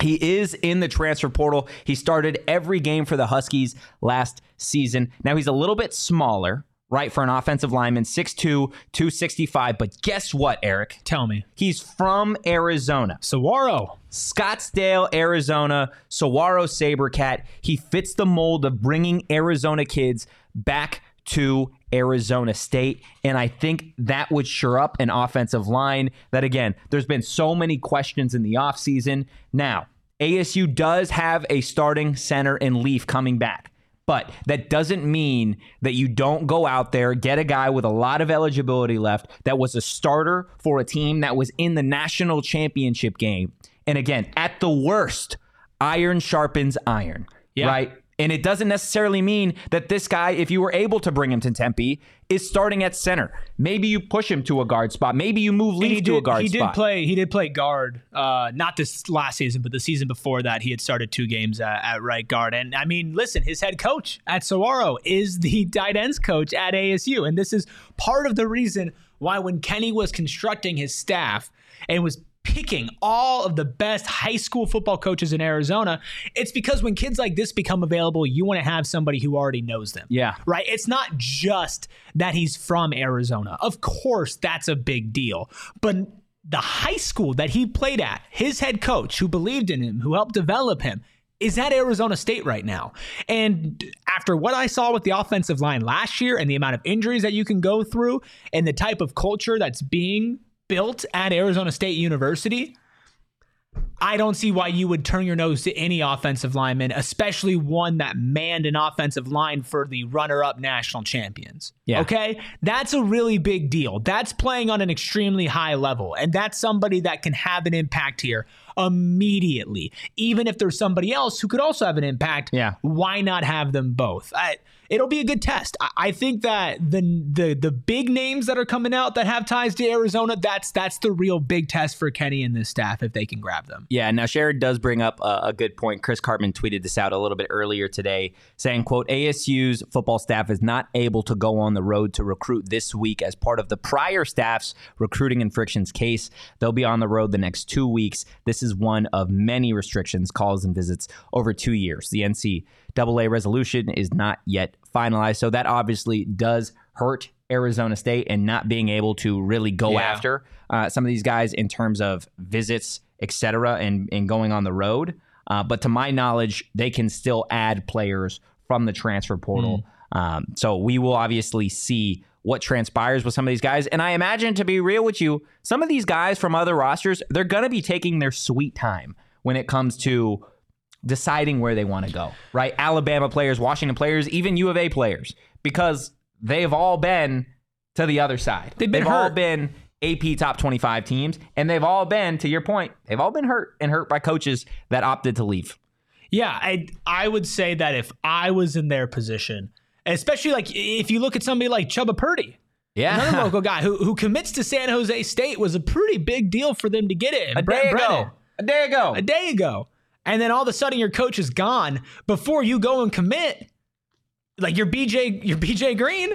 He is in the transfer portal. He started every game for the Huskies last season. Now he's a little bit smaller, right, for an offensive lineman, 6'2, 265. But guess what, Erik? Tell me. He's from Arizona. Saguaro. Scottsdale, Arizona, Saguaro Sabercat. He fits the mold of bringing Arizona kids back to Arizona State. And I think that would sure up an offensive line that, again, there's been so many questions in the offseason. Now, ASU does have a starting center in Leif coming back. But that doesn't mean that you don't go out there, get a guy with a lot of eligibility left that was a starter for a team that was in the national championship game. And again, at the worst, iron sharpens iron, Yeah. right? And it doesn't necessarily mean that this guy, if you were able to bring him to Tempe, is starting at center. Maybe you push him to a guard spot. Maybe you move Leif to a guard he spot. did play. He did play guard. Uh, not this last season, but the season before that, he had started two games at, at right guard. And I mean, listen, his head coach at Saguaro is the tight ends coach at ASU, and this is part of the reason why when Kenny was constructing his staff and was picking all of the best high school football coaches in Arizona, it's because when kids like this become available, you want to have somebody who already knows them yeah. right? It's not just that he's from Arizona. Of course, that's a big deal. But the high school that he played at, his head coach who believed in him, who helped develop him, is at Arizona State right now. And after what I saw with the offensive line last year and the amount of injuries that you can go through and the type of culture that's being built at Arizona State University, I don't see why you would turn your nose to any offensive lineman, especially one that manned an offensive line for the runner up national champions. Yeah. Okay. That's a really big deal. That's playing on an extremely high level. And that's somebody that can have an impact here immediately. Even if there's somebody else who could also have an impact, Yeah. why not have them both? I, it'll be a good test. I, I think that the the the big names that are coming out that have ties to Arizona, that's that's the real big test for Kenny and this staff if they can grab them. Yeah, now Sherrod does bring up a, a good point. Chris Karpman tweeted this out a little bit earlier today, saying, quote, ASU's football staff is not able to go on the road to recruit this week as part of the prior staff's recruiting and frictions case. They'll be on the road the next two weeks. This is one of many restrictions, calls, and visits over two years. The NCAA resolution is not yet finalized, so that obviously does hurt Arizona State and not being able to really go Yeah. after uh, some of these guys in terms of visits, et cetera, and, and going on the road. Uh, but to my knowledge, they can still add players from the transfer portal. Um, so we will obviously see what transpires with some of these guys. And I imagine, to be real with you, some of these guys from other rosters, they're going to be taking their sweet time when it comes to deciding where they want to go, right? Alabama players, Washington players, even U of A players, because they've all been to the other side. They've been all hurt. been AP top 25 teams, and they've all been, to your point, they've all been hurt and hurt by coaches that opted to leave. Yeah, I I would say that if I was in their position, especially like if you look at somebody like Chubba Purdy, yeah. another local guy who who commits to San Jose State was a pretty big deal for them to get it. a day ago. A day ago. a day ago, and then all of a sudden your coach is gone before you go and commit. Like your BJ, your BJ Green,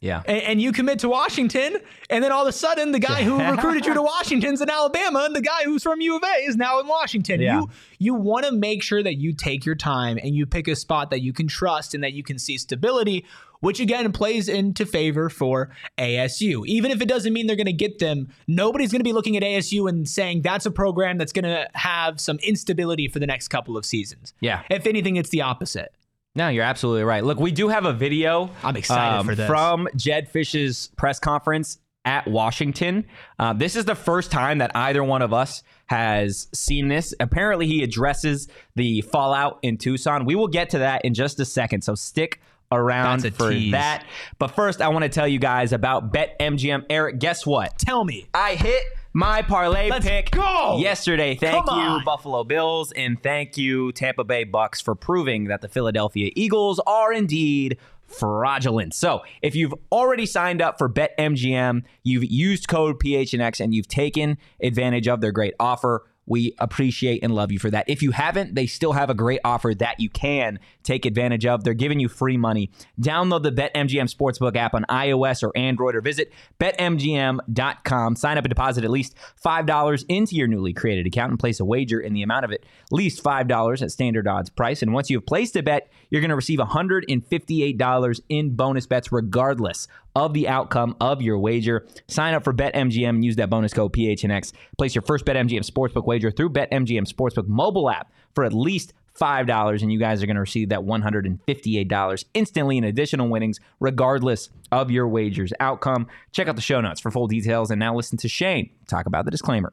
Yeah. and, and you commit to Washington, and then all of a sudden the guy who recruited you to Washington's in Alabama, and the guy who's from U of A is now in Washington. Yeah. You you want to make sure that you take your time and you pick a spot that you can trust and that you can see stability, which again plays into favor for ASU. Even if it doesn't mean they're going to get them, nobody's going to be looking at ASU and saying that's a program that's going to have some instability for the next couple of seasons. Yeah. If anything, it's the opposite. No, you're absolutely right. Look, we do have a video. um, I'm excited for this. From Jedd Fisch's press conference at Washington. Uh, this is the first time that either one of us has seen this. Apparently, he addresses the fallout in Tucson. We will get to that in just a second. So stick around for tease. that. But first, I want to tell you guys about BetMGM. Erik, guess what? Tell me. I hit my parlay Let's pick go! yesterday. Thank Come you, on. Buffalo Bills, and thank you, Tampa Bay Bucks, for proving that the Philadelphia Eagles are indeed fraudulent. So, if you've already signed up for BetMGM, you've used code PHNX, and you've taken advantage of their great offer. We appreciate and love you for that. If you haven't, they still have a great offer that you can take advantage of. They're giving you free money. Download the BetMGM Sportsbook app on iOS or Android or visit betmgm.com. Sign up and deposit at least $5 into your newly created account and place a wager in the amount of at least $5 at standard odds price. And once you've placed a bet, you're going to receive $158 in bonus bets regardless of the outcome of your wager. Sign up for BetMGM and use that bonus code PHNX. Place your first BetMGM Sportsbook wager through BetMGM Sportsbook mobile app for at least $5, and you guys are going to receive that $158 instantly in additional winnings, regardless of your wager's outcome. Check out the show notes for full details. And now listen to Shane talk about the disclaimer.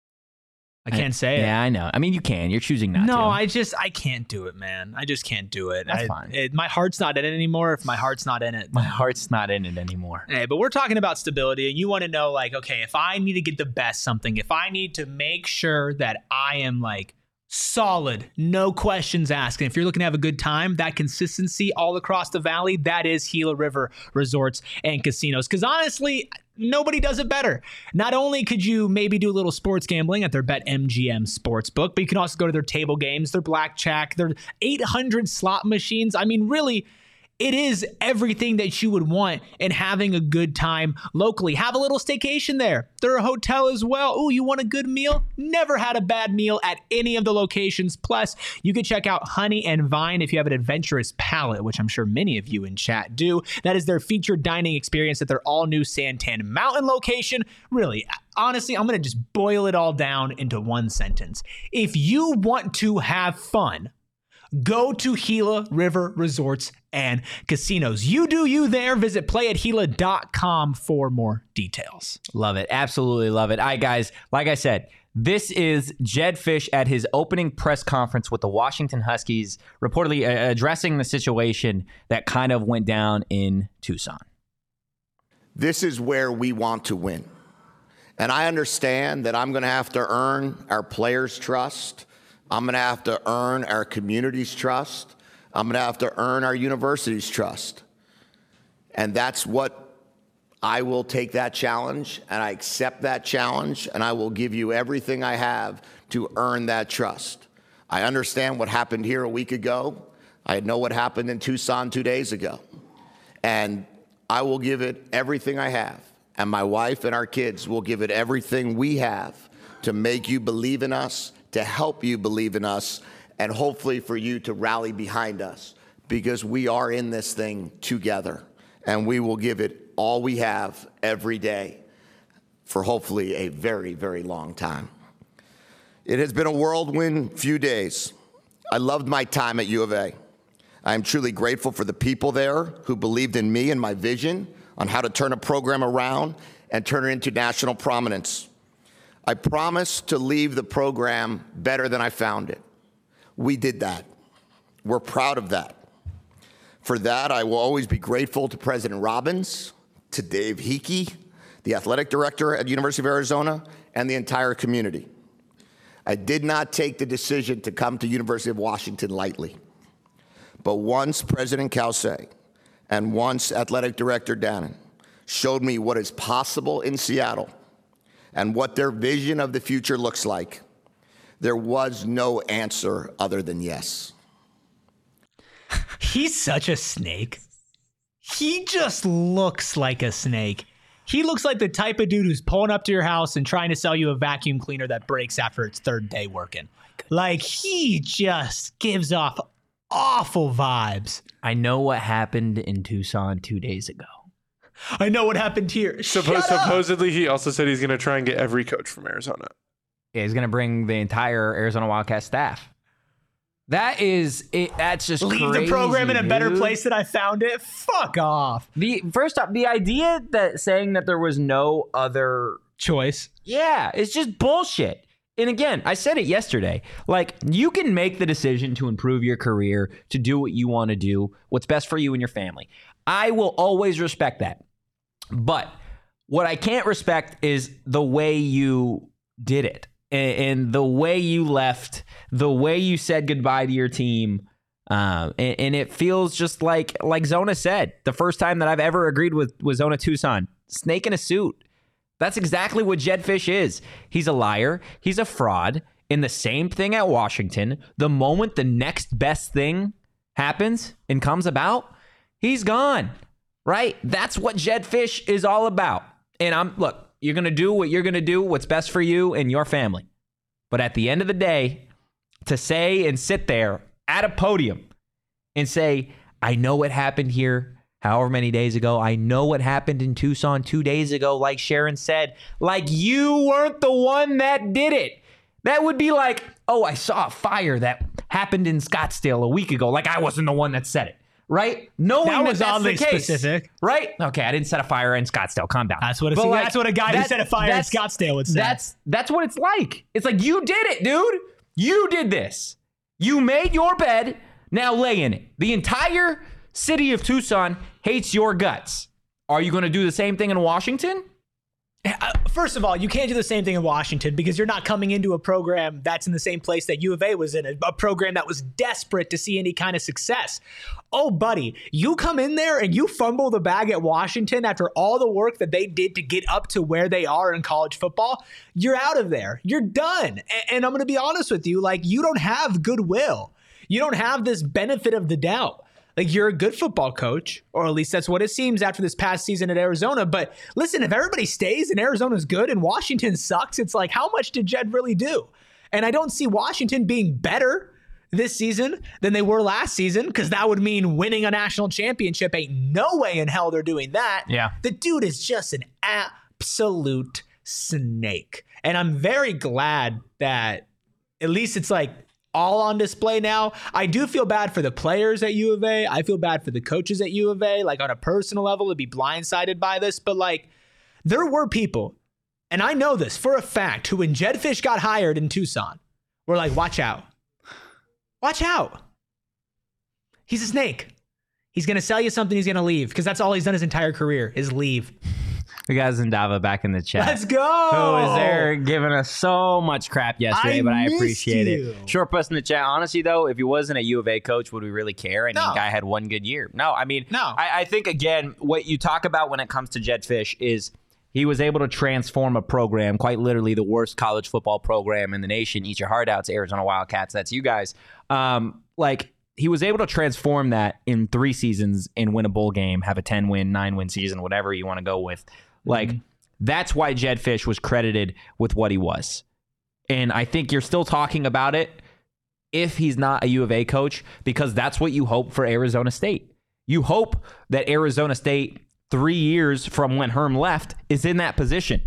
I can't say it. Yeah, I know. I mean, you can. You're choosing not no, to. No, I just I can't do it, man. I just can't do it. That's I- fine. It, my heart's not in it anymore. If my heart's not in it, My heart's not in it anymore. Hey, but we're talking about stability, and you want to know, like, okay, if I need to get the best something, if I need to make sure that I am like solid, no questions asked, and if you're looking to have a good time, that consistency all across the valley, that is Gila River Resorts and Casinos. Because honestly, nobody does it better. Not only could you maybe do a little sports gambling at their BetMGM sportsbook, but you can also go to their table games, their blackjack, their 800 slot machines. I mean, really it is everything that you would want in having a good time locally. Have a little staycation there. They're a hotel as well. Ooh, you want a good meal? Never had a bad meal at any of the locations. Plus, you can check out Honey and Vine if you have an adventurous palate, which I'm sure many of you in chat do. That is their featured dining experience at their all new Santan Mountain location. Really, honestly, I'm going to just boil it all down into one sentence. If you want to have fun, Go to Gila River Resorts and Casinos. You do you there. Visit playatgila.com for more details. Love it. Absolutely love it. All right, guys, like I said, this is Jedd Fisch at his opening press conference with the Washington Huskies, reportedly uh, addressing the situation that kind of went down in Tucson. This is where we want to win. And I understand that I'm going to have to earn our players' trust. I'm going to have to earn our community's trust. I'm going to have to earn our university's trust. And that's what I will take that challenge and I accept that challenge and I will give you everything I have to earn that trust. I understand what happened here a week ago. I know what happened in Tucson two days ago. And I will give it everything I have. And my wife and our kids will give it everything we have to make you believe in us, to help you believe in us, and hopefully for you to rally behind us because we are in this thing together. And we will give it all we have every day for hopefully a very, very long time. It has been a whirlwind few days. I loved my time at U of A. I am truly grateful for the people there who believed in me and my vision on how to turn a program around and turn it into national prominence. I promised to leave the program better than I found it. We did that. We're proud of that. For that, I will always be grateful to President Robbins, to Dave Heeke, the athletic director at University of Arizona, and the entire community. I did not take the decision to come to University of Washington lightly. But once President Kelsey and once Athletic Director Dannen showed me what is possible in Seattle and what their vision of the future looks like, there was no answer other than yes. He's such a snake. He just looks like a snake. He looks like the type of dude who's pulling up to your house and trying to sell you a vacuum cleaner that breaks after its third day working. Like, he just gives off awful vibes. I know what happened in Tucson two days ago. I know what happened here. Suppo- Shut up. supposedly, he also said he's going to try and get every coach from Arizona. Yeah, he's gonna bring the entire Arizona Wildcat staff. That is it. That's just Leave the program in a crazy, better dude. place than I found it. Fuck off. The first off, the idea that saying that there was no other Choice. Yeah, it's just bullshit. And again, I said it yesterday. Like, you can make the decision to improve your career, to do what you want to do, what's best for you and your family. I will always respect that. But what I can't respect is the way you did it and, the way you left, the way you said goodbye to your team. Um, and, and it feels just like, like Zona said, the first time that I've ever agreed with, with Zona Tucson, snake in a suit. That's exactly what Jedd Fisch is. He's a liar. He's a fraud. In the same thing at Washington, the moment the next best thing happens and comes about, he's gone. Right? That's what Jedd Fisch is all about. And I'm look, you're gonna do what you're gonna do, what's best for you and your family. But at the end of the day, to say and sit there at a podium and say, I know what happened here however many days ago. I know what happened in Tucson two days ago, like Sharon said. Like you weren't the one that did it. That would be like, oh, I saw a fire that happened in Scottsdale a week ago. Like I wasn't the one that said it. Right? Knowing That that, was oddly the case, specific. Right? Okay, I didn't set a fire in Scottsdale. Calm down. That's what a, like, that's what a guy who set a fire in Scottsdale would say. That's that's what it's like. It's like you did it, dude. You did this. You made your bed. Now lay in it. The entire city of Tucson hates your guts. Are you going to do the same thing in Washington? Uh, First of all, you can't do the same thing in Washington because you're not coming into a program that's in the same place that U of A was in, a, a program that was desperate to see any kind of success. Oh, buddy, you come in there and you fumble the bag at Washington after all the work that they did to get up to where they are in college football. You're out of there. You're done. And I'm going to be honest with you, like you don't have goodwill. You don't have this benefit of the doubt. Like you're a good football coach, or at least that's what it seems after this past season at Arizona. But listen, if everybody stays and Arizona's good and Washington sucks, it's like how much did Jedd really do? And I don't see Washington being better this season than they were last season because that would mean winning a national championship. Ain't no way in hell they're doing that. Yeah. The dude is just an absolute snake. And I'm very glad that at least it's like all on display now. I do feel bad for the players at U of A. I feel bad for the coaches at U of A, like on a personal level, to be blindsided by this. But like, there were people, and I know this for a fact, who when Jedd Fisch got hired in Tucson, were like, watch out. Watch out. He's a snake. He's going to sell you something, he's going to leave because that's all he's done his entire career is leave. We got Zendava back in the chat. Let's go. Who was there giving us so much crap yesterday, I but I appreciate you. it. Short post in the chat. Honestly, though, if he wasn't a U of A coach, would we really care? I mean, No. guy had one good year. No, I mean, No. I, I think again, what you talk about when it comes to Jedd Fisch is he was able to transform a program, quite literally the worst college football program in the nation. Eat your heart out, to Arizona Wildcats. That's you guys. Um, like he was able to transform that in three seasons and win a bowl game, have a ten win, nine win season, whatever you want to go with. Like that's why Jedd Fisch was credited with what he was. And I think you're still talking about it if he's not a U of A coach because that's what you hope for Arizona State. You hope that Arizona State, three years from when Herm left, is in that position,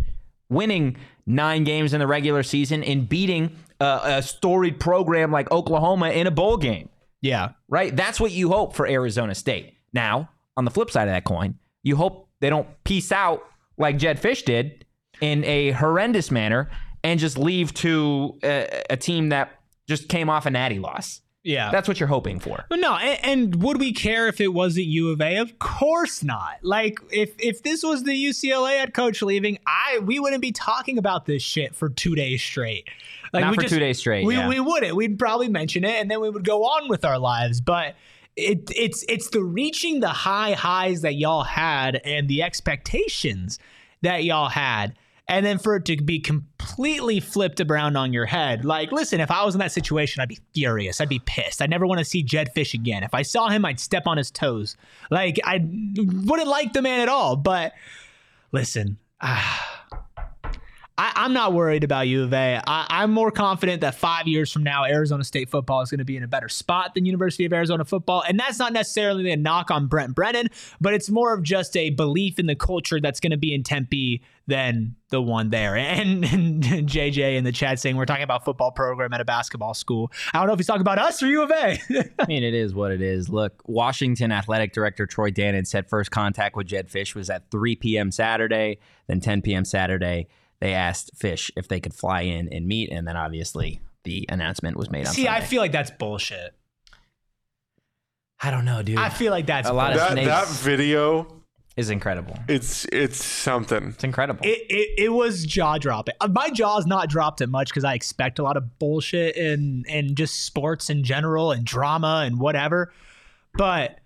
winning nine games in the regular season and beating a, a storied program like Oklahoma in a bowl game Yeah. right? That's what you hope for Arizona State. Now, on the flip side of that coin, you hope they don't peace out like Jedd Fisch did in a horrendous manner and just leave to a, a team that just came off a natty loss. Yeah. That's what you're hoping for. But no, and, and would we care if it wasn't U of A? Of course not. Like if if this was the UCLA head coach leaving, I we wouldn't be talking about this shit for two days straight. Like Not we for two days straight, We yeah. we wouldn't. We'd probably mention it, and then we would go on with our lives. But it it's it's the reaching the high highs that y'all had and the expectations that y'all had. And then for it to be completely flipped around on your head. Like, listen, if I was in that situation, I'd be furious. I'd be pissed. I'd never want to see Jedd Fisch again. If I saw him, I'd step on his toes. Like, I wouldn't like the man at all. But listen, ah, I, I'm not worried about U of A. I, I'm more confident that five years from now, Arizona State football is going to be in a better spot than University of Arizona football. And that's not necessarily a knock on Brent Brennan, but it's more of just a belief in the culture that's going to be in Tempe than the one there. And, and JJ in the chat saying we're talking about football program at a basketball school. I don't know if he's talking about us or U of A. I mean, it is what it is. Look, Washington athletic director Troy Dannen said first contact with Jedd Fisch was at 3 p.m. Saturday, then 10 p.m. Saturday. They asked Fisch if they could fly in and meet, and then obviously the announcement was made on See, Sunday. I feel like that's bullshit. I don't know, dude. I feel like that's A lot of That snakes. that video, is incredible. it's it's something. It's incredible. It, it, it was jaw dropping. Uh, My jaw's not dropped it much because I expect a lot of bullshit and and just sports in general and drama and whatever. But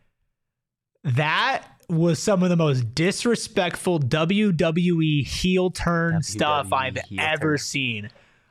that was some of the most disrespectful WWE heel turn stuff I've ever turn. seen.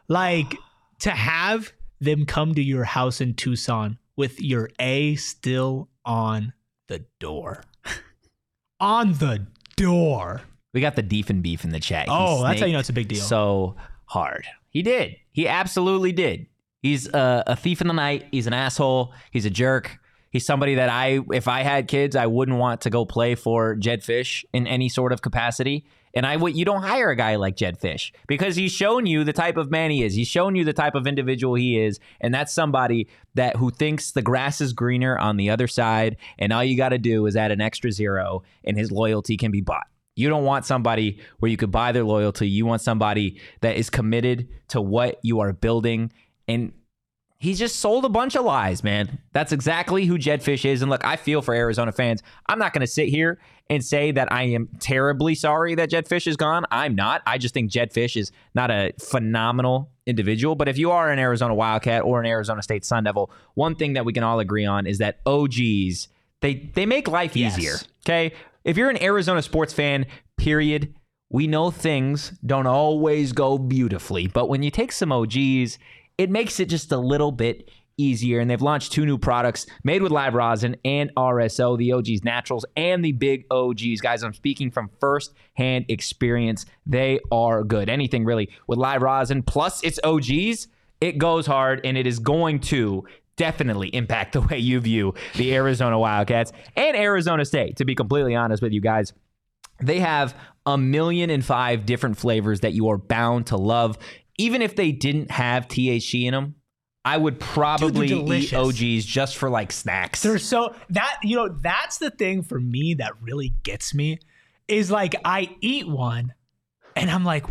Like to have them come to your house in Tucson with your A still on the door. on the door. we got the Deef and Beef in the chat. He Oh, that's how you know it's a big deal. So hard. He did. He absolutely did. He's a, a thief in the night. He's an asshole. He's a jerk. He's somebody that I, if I had kids, I wouldn't want to go play for Jedd Fisch in any sort of capacity. And I would, you don't hire a guy like Jedd Fisch because he's shown you the type of man he is. He's shown you the type of individual he is, and that's somebody that who thinks the grass is greener on the other side, and all you got to do is add an extra zero, and his loyalty can be bought. You don't want somebody where you could buy their loyalty. You want somebody that is committed to what you are building. And he's just sold a bunch of lies, man. That's exactly who Jedd Fisch is. And look, I feel for Arizona fans. I'm not going to sit here and say that I am terribly sorry that Jedd Fisch is gone. I'm not. I just think Jedd Fisch is not a phenomenal individual. But if you are an Arizona Wildcat or an Arizona State Sun Devil, one thing that we can all agree on is that OGs they they make life Yes. easier. Okay, if you're an Arizona sports fan, period. We know things don't always go beautifully, but when you take some OGs, it makes it just a little bit easier. And they've launched two new products made with live rosin and RSO, the OGs Naturals and the big OGs. Guys, I'm speaking from first hand experience. They are good. Anything really with live rosin plus it's OGs, it goes hard and it is going to definitely impact the way you view the Arizona Wildcats and Arizona State, to be completely honest with you guys. They have a million and five different flavors that you are bound to love. Even if they didn't have THC in them, I would probably eat. OGs just for like snacks. They're so that you know that's the thing for me that really gets me is like I eat one and I'm like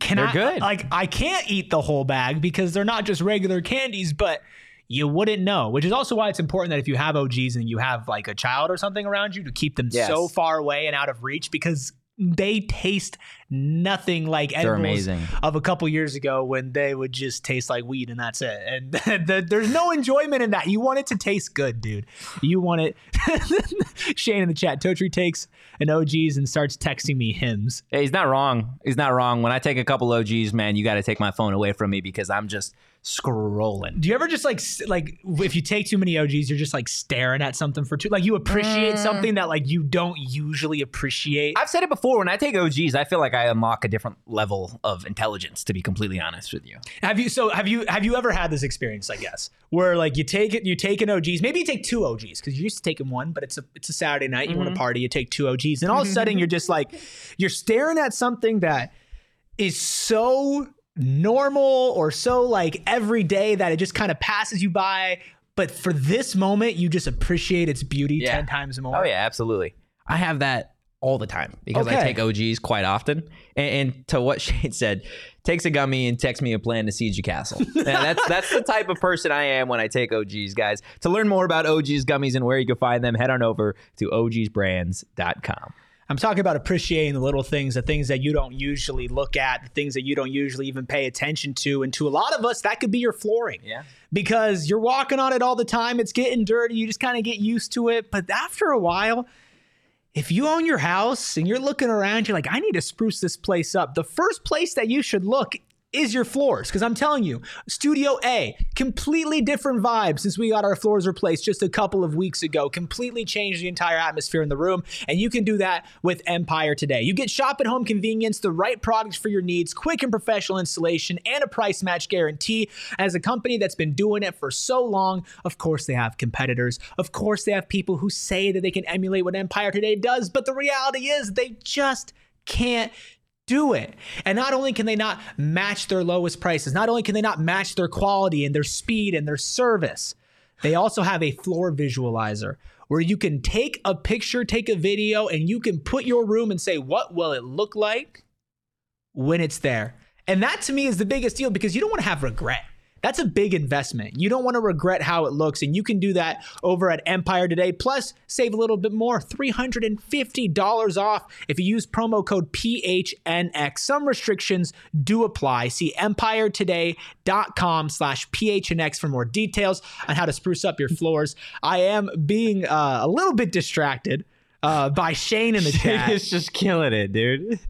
can They're I good. like I can't eat the whole bag because they're not just regular candies but you wouldn't know which is also why it's important that if you have OGs and you have like a child or something around you to keep them Yes. so far away and out of reach because they taste nothing like They're edibles amazing. of a couple years ago when they would just taste like weed and that's it. And the, there's no enjoyment in that. You want it to taste good, dude. You want it. Shane in the chat, Totri takes an OGs and starts texting me hymns. Hey, he's not wrong. He's not wrong. When I take a couple OGs, man, you got to take my phone away from me because I'm just scrolling. Do you ever just like like if you take too many OGs, you're just like staring at something for too like you appreciate mm. something that like you don't usually appreciate. I've said it before. When I take OGs, I feel like I unlock a different level of intelligence. To be completely honest with you, Have you so have you have you ever had this experience? I guess where like you take it, you take an OGs, maybe you take two OGs because you're used to taking one, but it's a it's a Saturday night, you want to mm-hmm. party, you take two OGs, and all of a sudden you're just like you're staring at something that is so normal or so like every day that it just kind of passes you by. But for this moment, you just appreciate its beauty Yeah. ten times more. Oh yeah, absolutely. I have that all the time because I take OGs quite often. And, and to what Shane said, takes a gummy and texts me a plan to siege a castle. That's that's the type of person I am when I take OGs, guys. To learn more about OGs gummies and where you can find them, head on over to ogsbrands.com. I'm talking about appreciating the little things, the things that you don't usually look at, the things that you don't usually even pay attention to. And to a lot of us, that could be your flooring. Yeah. Because you're walking on it all the time. It's getting dirty. You just kind of get used to it. But after a while, if you own your house and you're looking around, you're like, I need to spruce this place up. The first place that you should look is your floors. Because I'm telling you, Studio A, completely different vibe since we got our floors replaced just a couple of weeks ago. Completely changed the entire atmosphere in the room. And you can do that with Empire today. You get shop at home convenience, the right products for your needs, quick and professional installation, and a price match guarantee. As a company that's been doing it for so long, of course they have competitors. Of course they have people who say that they can emulate what Empire today does. But the reality is they just can't do it. And not only can they not match their lowest prices, not only can they not match their quality and their speed and their service, they also have a floor visualizer where you can take a picture, take a video, and you can put your room and say, what will it look like when it's there? And that to me is the biggest deal because you don't want to have regret. That's a big investment. You don't want to regret how it looks, and you can do that over at Empire today. Plus, save a little bit more $350 off if you use promo code PHNX. Some restrictions do apply. See empiretoday.com slash PHNX for more details on how to spruce up your floors. I am being uh, a little bit distracted uh, by Shane in the chat. He's just killing it, dude.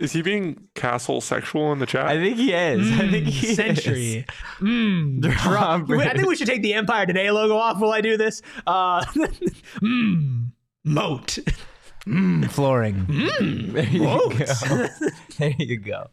Is he being castle sexual in the chat? I think he is. I think he Century. is. Mm, Drop I think we should take the Empire Today logo off while I do this. Uh, mm, moat. Mm, flooring. There you go. there you go.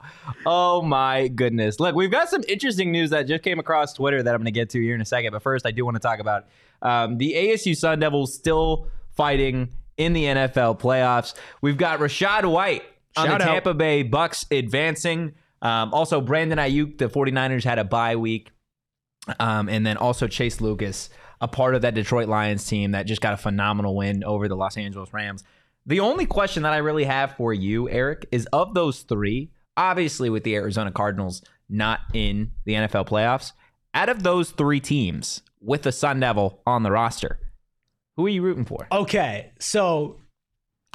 Oh my goodness. Look, we've got some interesting news that just came across Twitter that I'm going to get to here in a second. But first, I do want to talk about um, the ASU Sun Devils still fighting in the NFL playoffs. We've got Rachaad White on Shout the out. Tampa Bay Bucks advancing. Um, also, Brandon Aiyuk, the 49ers had a bye week. Um, and then also Chase Lucas, a part of that Detroit Lions team that just got a phenomenal win over the Los Angeles Rams. The only question that I really have for you, Erik, is of those three, obviously with the Arizona Cardinals not in the NFL playoffs, out of those three teams with the Sun Devil on the roster, who are you rooting for? Okay, so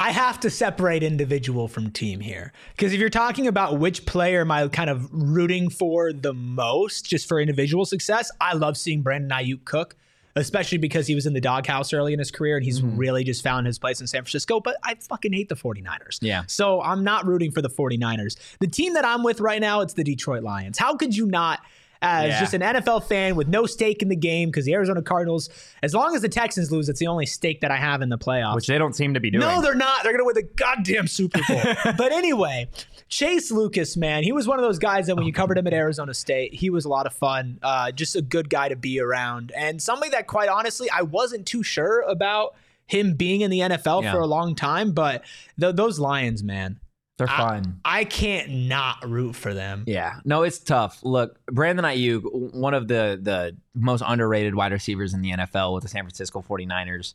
I have to separate individual from team here. Because if you're talking about which player am I kind of rooting for the most, just for individual success, I love seeing Brandon Aiyuk cook, especially because he was in the doghouse early in his career and he's mm-hmm. really just found his place in San Francisco. But I fucking hate the 49ers. Yeah. So I'm not rooting for the 49ers. The team that I'm with right now, it's the Detroit Lions. How could you not? As Yeah. just an NFL fan with no stake in the game, because the Arizona Cardinals, as long as the Texans lose, it's the only stake that I have in the playoffs. Which they don't seem to be doing. No, they're not. They're going to win the goddamn Super Bowl. but anyway, Chase Lucas, man, he was one of those guys that when you covered him at Arizona State, he was a lot of fun. Uh, just a good guy to be around. And somebody that, quite honestly, I wasn't too sure about him being in the NFL Yeah. for a long time. But th- those Lions, man, they're fun. I can't not root for them. Yeah, no, it's tough. Look, Brandon Aiyuk, one of the the most underrated wide receivers in the NFL with the San Francisco 49ers.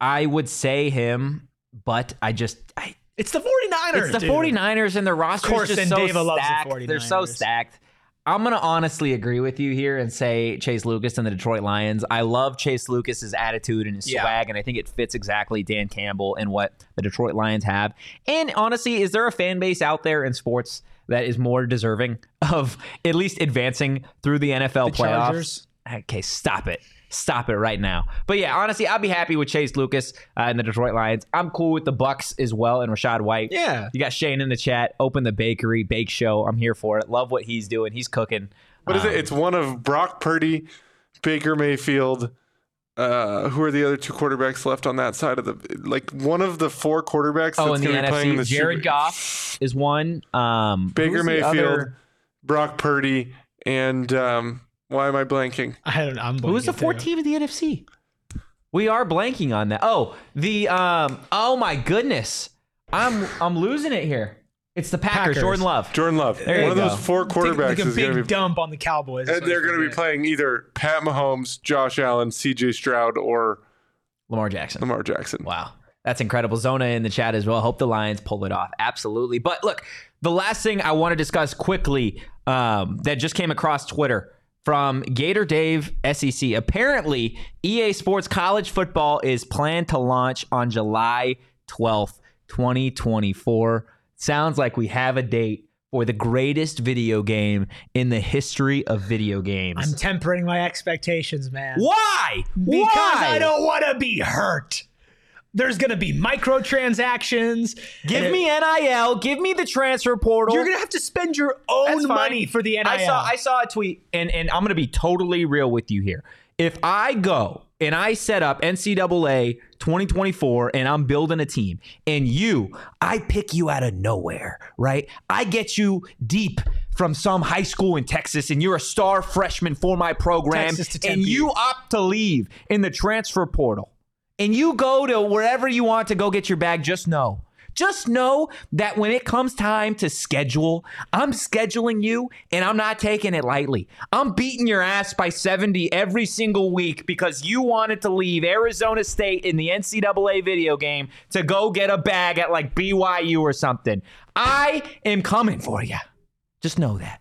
I would say him, but I just I, It's the 49ers. it's the dude. 49ers and their roster course, is just so the stacked. They're so stacked. I'm gonna honestly agree with you here and say Chase Lucas and the Detroit Lions. I love Chase Lucas's attitude and his Yeah. swag, and I think it fits exactly Dan Campbell and what the Detroit Lions have. And honestly, is there a fan base out there in sports that is more deserving of at least advancing through the NFL The playoffs? Chargers? Okay, stop it. Stop it right now. But yeah, honestly, I'll be happy with Chase Lucas uh, and the Detroit Lions. I'm cool with the Bucks as well and Rachaad White. Yeah. You got Shane in the chat. Open the bakery, bake show. I'm here for it. Love what he's doing. He's cooking. What is Um, it? It's one of Brock Purdy, Baker Mayfield. Uh, who are the other two quarterbacks left on that side of the like one of the four quarterbacks Oh, that's in the going to be playing in NFC, the Jared Super- Goff is one. Um, Baker Mayfield, Brock Purdy, and um, why am I blanking? I don't, I'm Who was the blanking, fourth too. team of the NFC? We are blanking on that. Oh, the um. Oh my goodness, I'm I'm losing it here. It's the Packers. Packers. Jordan Love. Jordan Love. There one you of those go. four Take, quarterbacks like a is big going to be. dump on the Cowboys. And they're going to be be. playing either Pat Mahomes, Josh Allen, C.J. Stroud, or Lamar Jackson. Lamar Jackson. Wow. That's incredible. Zona in the chat as well. Hope the Lions pull it off. Absolutely. But look, the last thing I want to discuss quickly um, that just came across Twitter from Gator Dave SEC. Apparently, EA Sports College Football is planned to launch on July 12th, 2024. Sounds like we have a date for the greatest video game in the history of video games. I'm tempering my expectations, man. Why? Because Why? I don't want to be hurt. There's going to be microtransactions. Give and me NIL. Give me the transfer portal. You're going to have to spend your own money for the NIL. I saw I saw a tweet, and and I'm gonna be totally real with you here. If I go and I set up NCAA 2024 and I'm building a team, and you, I pick you out of nowhere, right? I get you deep from some high school in Texas, and you're a star freshman for my program, Texas to and you opt to leave in the transfer portal, and you go to wherever you want to go get your bag. Just know. Just know that when it comes time to schedule, I'm scheduling you and I'm not taking it lightly. I'm beating your ass by 70 every single week because you wanted to leave Arizona State in the NCAA video game to go get a bag at like BYU or something. I am coming for you. Just know that.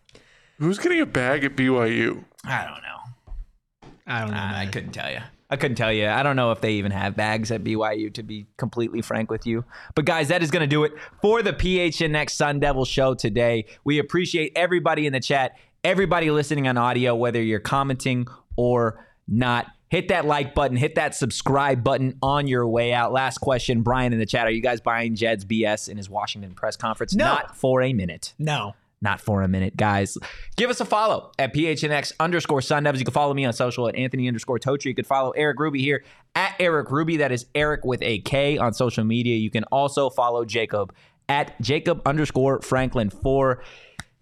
Who's getting a bag at BYU? I don't know. I don't know. I man. couldn't tell you. I couldn't tell you. I don't know if they even have bags at BYU, to be completely frank with you. But guys, that is going to do it for the PHNX Sun Devil show today. We appreciate everybody in the chat, everybody listening on audio, whether you're commenting or not. Hit that like button, hit that subscribe button on your way out. Last question, Brian in the chat. Are you guys buying Jedd's BS in his Washington press conference? No. Not for a minute No. Not for a minute, guys. Give us a follow at PHNX underscore Sun Devils. You can follow me on social at Anthony underscore Totri. You can follow Erik Ruby here at Erik Ruby. That is Eric with a K on social media. You can also follow Jacob at Jacob underscore Franklin for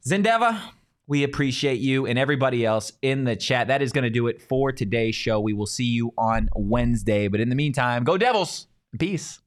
Zendeva. We appreciate you and everybody else in the chat. That is going to do it for today's show. We will see you on Wednesday. But in the meantime, go Devils. Peace.